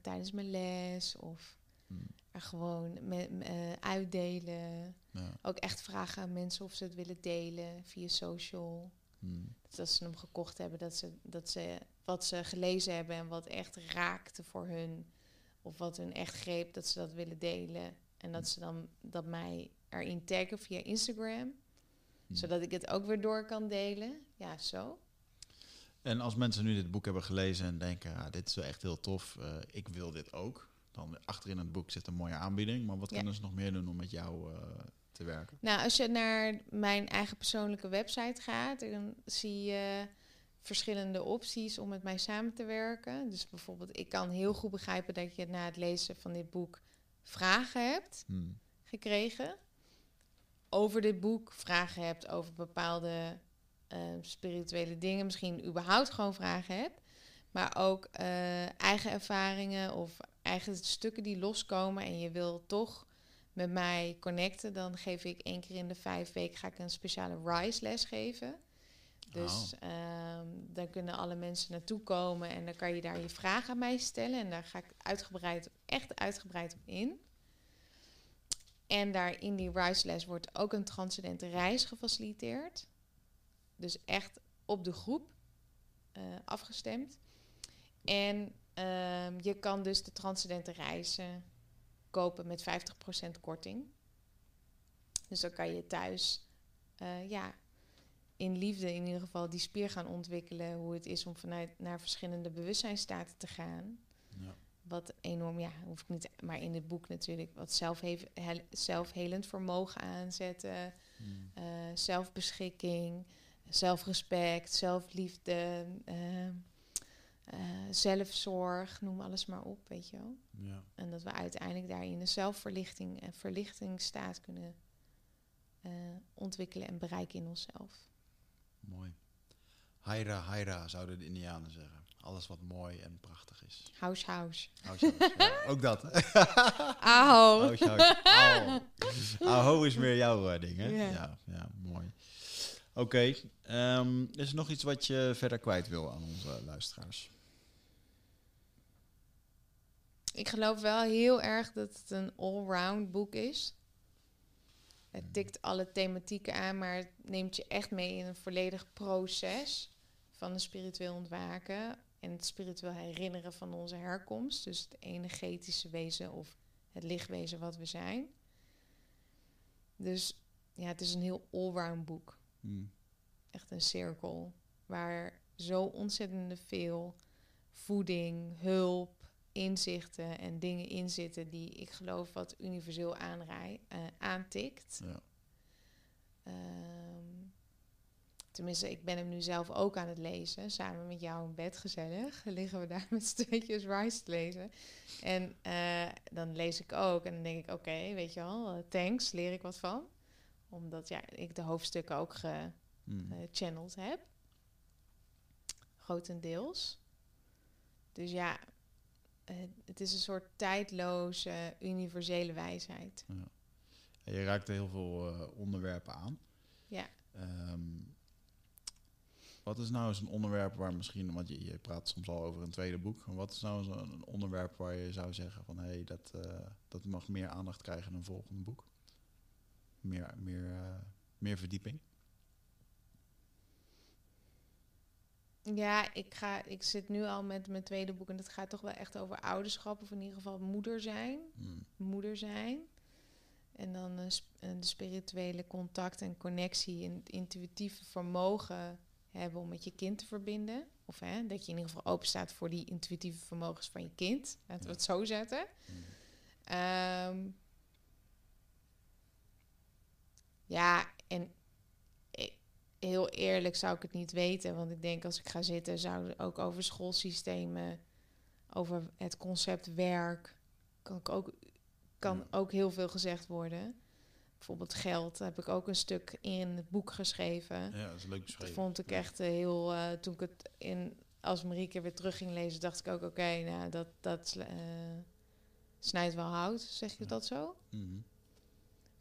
tijdens mijn les of Mm. er gewoon me, me- eh, uitdelen. Ja. Ook echt vragen aan mensen of ze het willen delen via social. Mm. Dat als ze hem gekocht hebben, dat ze, dat ze wat ze gelezen hebben en wat echt raakte voor hun. Of wat hun echt greep, dat ze dat willen delen. En dat ze dan dat mij erin taggen via Instagram. Mm. Zodat ik het ook weer door kan delen. Ja, zo. En als mensen nu dit boek hebben gelezen en denken, ah, dit is wel echt heel tof, eh, ik wil dit ook. Dan achterin het boek zit een mooie aanbieding. Maar wat Ja. kunnen ze nog meer doen om met jou eh, te werken? Nou, als je naar mijn eigen persoonlijke website gaat, dan zie je verschillende opties om met mij samen te werken. Dus bijvoorbeeld, ik kan heel goed begrijpen dat je na het lezen van dit boek vragen hebt. Mm. gekregen over dit boek, vragen hebt over bepaalde eh, spirituele dingen, misschien überhaupt gewoon vragen hebt, maar ook eh, eigen ervaringen of eigen stukken die loskomen en je wil toch met mij connecten, dan geef ik één keer in de vijf weken ga ik een speciale RISE les geven. Dus ehm, daar kunnen alle mensen naartoe komen en dan kan je daar je vragen aan mij stellen. En daar ga ik uitgebreid, echt uitgebreid op in. En daar in die reisles wordt ook een transcendente reis gefaciliteerd. Dus echt op de groep eh, afgestemd. En ehm, je kan dus de transcendente reizen kopen met 50% korting. Dus dan kan je thuis eh, ja, in liefde in ieder geval die spier gaan ontwikkelen. Hoe het is om vanuit naar verschillende bewustzijnstaten te gaan. Ja. Wat enorm, ja, hoef ik niet, maar in het boek natuurlijk, wat zelfhe- hel- zelfhelend vermogen aanzetten, Mm. eh, zelfbeschikking, zelfrespect, zelfliefde, eh, eh, zelfzorg, noem alles maar op, weet je wel. Ja. En dat we uiteindelijk daarin een zelfverlichting en verlichtingsstaat kunnen eh, ontwikkelen en bereiken in onszelf. Mooi. Haira, haira, zouden de Indianen zeggen. Alles wat mooi en prachtig is. House, house. House, house. Ja, ook dat. Aho! House, house. Aho. Aho is meer jouw eh, ding, hè? Ja. Ja, ja, mooi. Oké, ehm, is er nog iets wat je verder kwijt wil aan onze luisteraars? Ik geloof wel heel erg dat het een all-round boek is. Het tikt alle thematieken aan, maar het neemt je echt mee in een volledig proces van een spiritueel ontwaken en het spiritueel herinneren van onze herkomst. Dus het energetische wezen of het lichtwezen wat we zijn. Dus ja, het is een heel allround boek. Hmm. Echt een cirkel waar zo ontzettend veel voeding, hulp, inzichten en dingen in zitten die ik geloof wat universeel aanrij, eh, aantikt. Ja. Ehm, tenminste, ik ben hem nu zelf ook aan het lezen. Samen met jou in bed gezellig. Liggen we daar met z'n tweetjes Rise te lezen. En eh, dan lees ik ook. En dan denk ik, oké, weet je wel, eh, thanks, leer ik wat van. Omdat ja, ik de hoofdstukken ook Hmm. gechanneld heb. Grotendeels. Dus ja, eh, het is een soort tijdloze, universele wijsheid. Ja, Je raakt heel veel eh, onderwerpen aan. Ja. Ehm, wat is nou eens een onderwerp waar misschien, want je, je praat soms al over een tweede boek. Wat is nou eens een, een onderwerp waar je zou zeggen van hé, hey, dat, eh, dat mag meer aandacht krijgen in een volgend boek? Meer, meer, meer verdieping? Ja, ik, ga, ik zit nu al met mijn tweede boek en dat gaat toch wel echt over ouderschap, of in ieder geval moeder zijn. Hmm. Moeder zijn. En dan eh, sp- eh, de spirituele contact en connectie en het intuïtieve vermogen hebben om met je kind te verbinden. Of hè, dat je in ieder geval open staat voor die intuïtieve vermogens van je kind. Laten we Ja. het zo zetten. Hmm. Ehm, ja, en heel eerlijk zou ik het niet weten. Want ik denk als ik ga zitten, zou ook over schoolsystemen, over het concept werk, kan, ik ook, kan Ja. ook heel veel gezegd worden. Bijvoorbeeld geld, daar heb ik ook een stuk in het boek geschreven. Ja, dat is leuk Dat beschreven. vond ik echt eh, heel. eh, toen ik het in. Als Marieke weer terug ging lezen, dacht ik ook: oké, nou, dat, dat eh, snijdt wel hout. Zeg je Ja. dat zo? Mhm.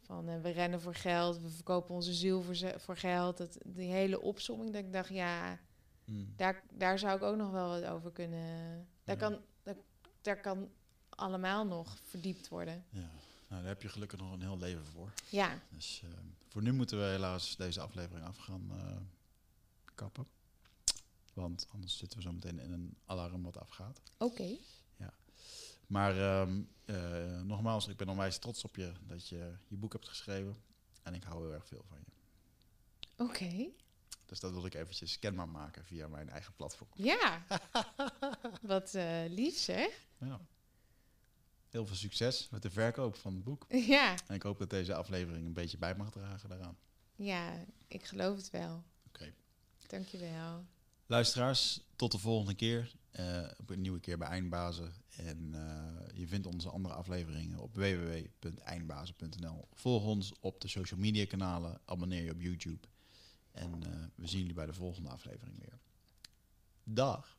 Van eh, we rennen voor geld, we verkopen onze ziel voor, voor geld. Dat, die hele opsomming, dat ik dacht, ja, Hmm. daar, daar zou ik ook nog wel wat over kunnen. Daar, Ja. kan, daar, daar kan allemaal nog verdiept worden. Ja, nou, daar heb je gelukkig nog een heel leven voor. Ja, Dus eh, voor nu moeten we helaas deze aflevering af gaan eh, kappen. Want anders zitten we zo meteen in een alarm wat afgaat. oké. Maar ehm, eh, nogmaals, ik ben onwijs trots op je dat je je boek hebt geschreven. En ik hou heel erg veel van je. Oké. Dus dat wil ik eventjes kenbaar maken via mijn eigen platform. Ja. wat eh, lief zeg. Ja. Heel veel succes met de verkoop van het boek. ja. En ik hoop dat deze aflevering een beetje bij mag dragen daaraan. ja, ik geloof het wel. Oké. Dankjewel. Luisteraars, tot de volgende keer. eh, op een nieuwe keer bij Eindbazen. En eh, je vindt onze andere afleveringen op www.eindbazen.nl. Volg ons op de social media kanalen. Abonneer je op YouTube. En eh, we zien jullie bij de volgende aflevering weer. Dag.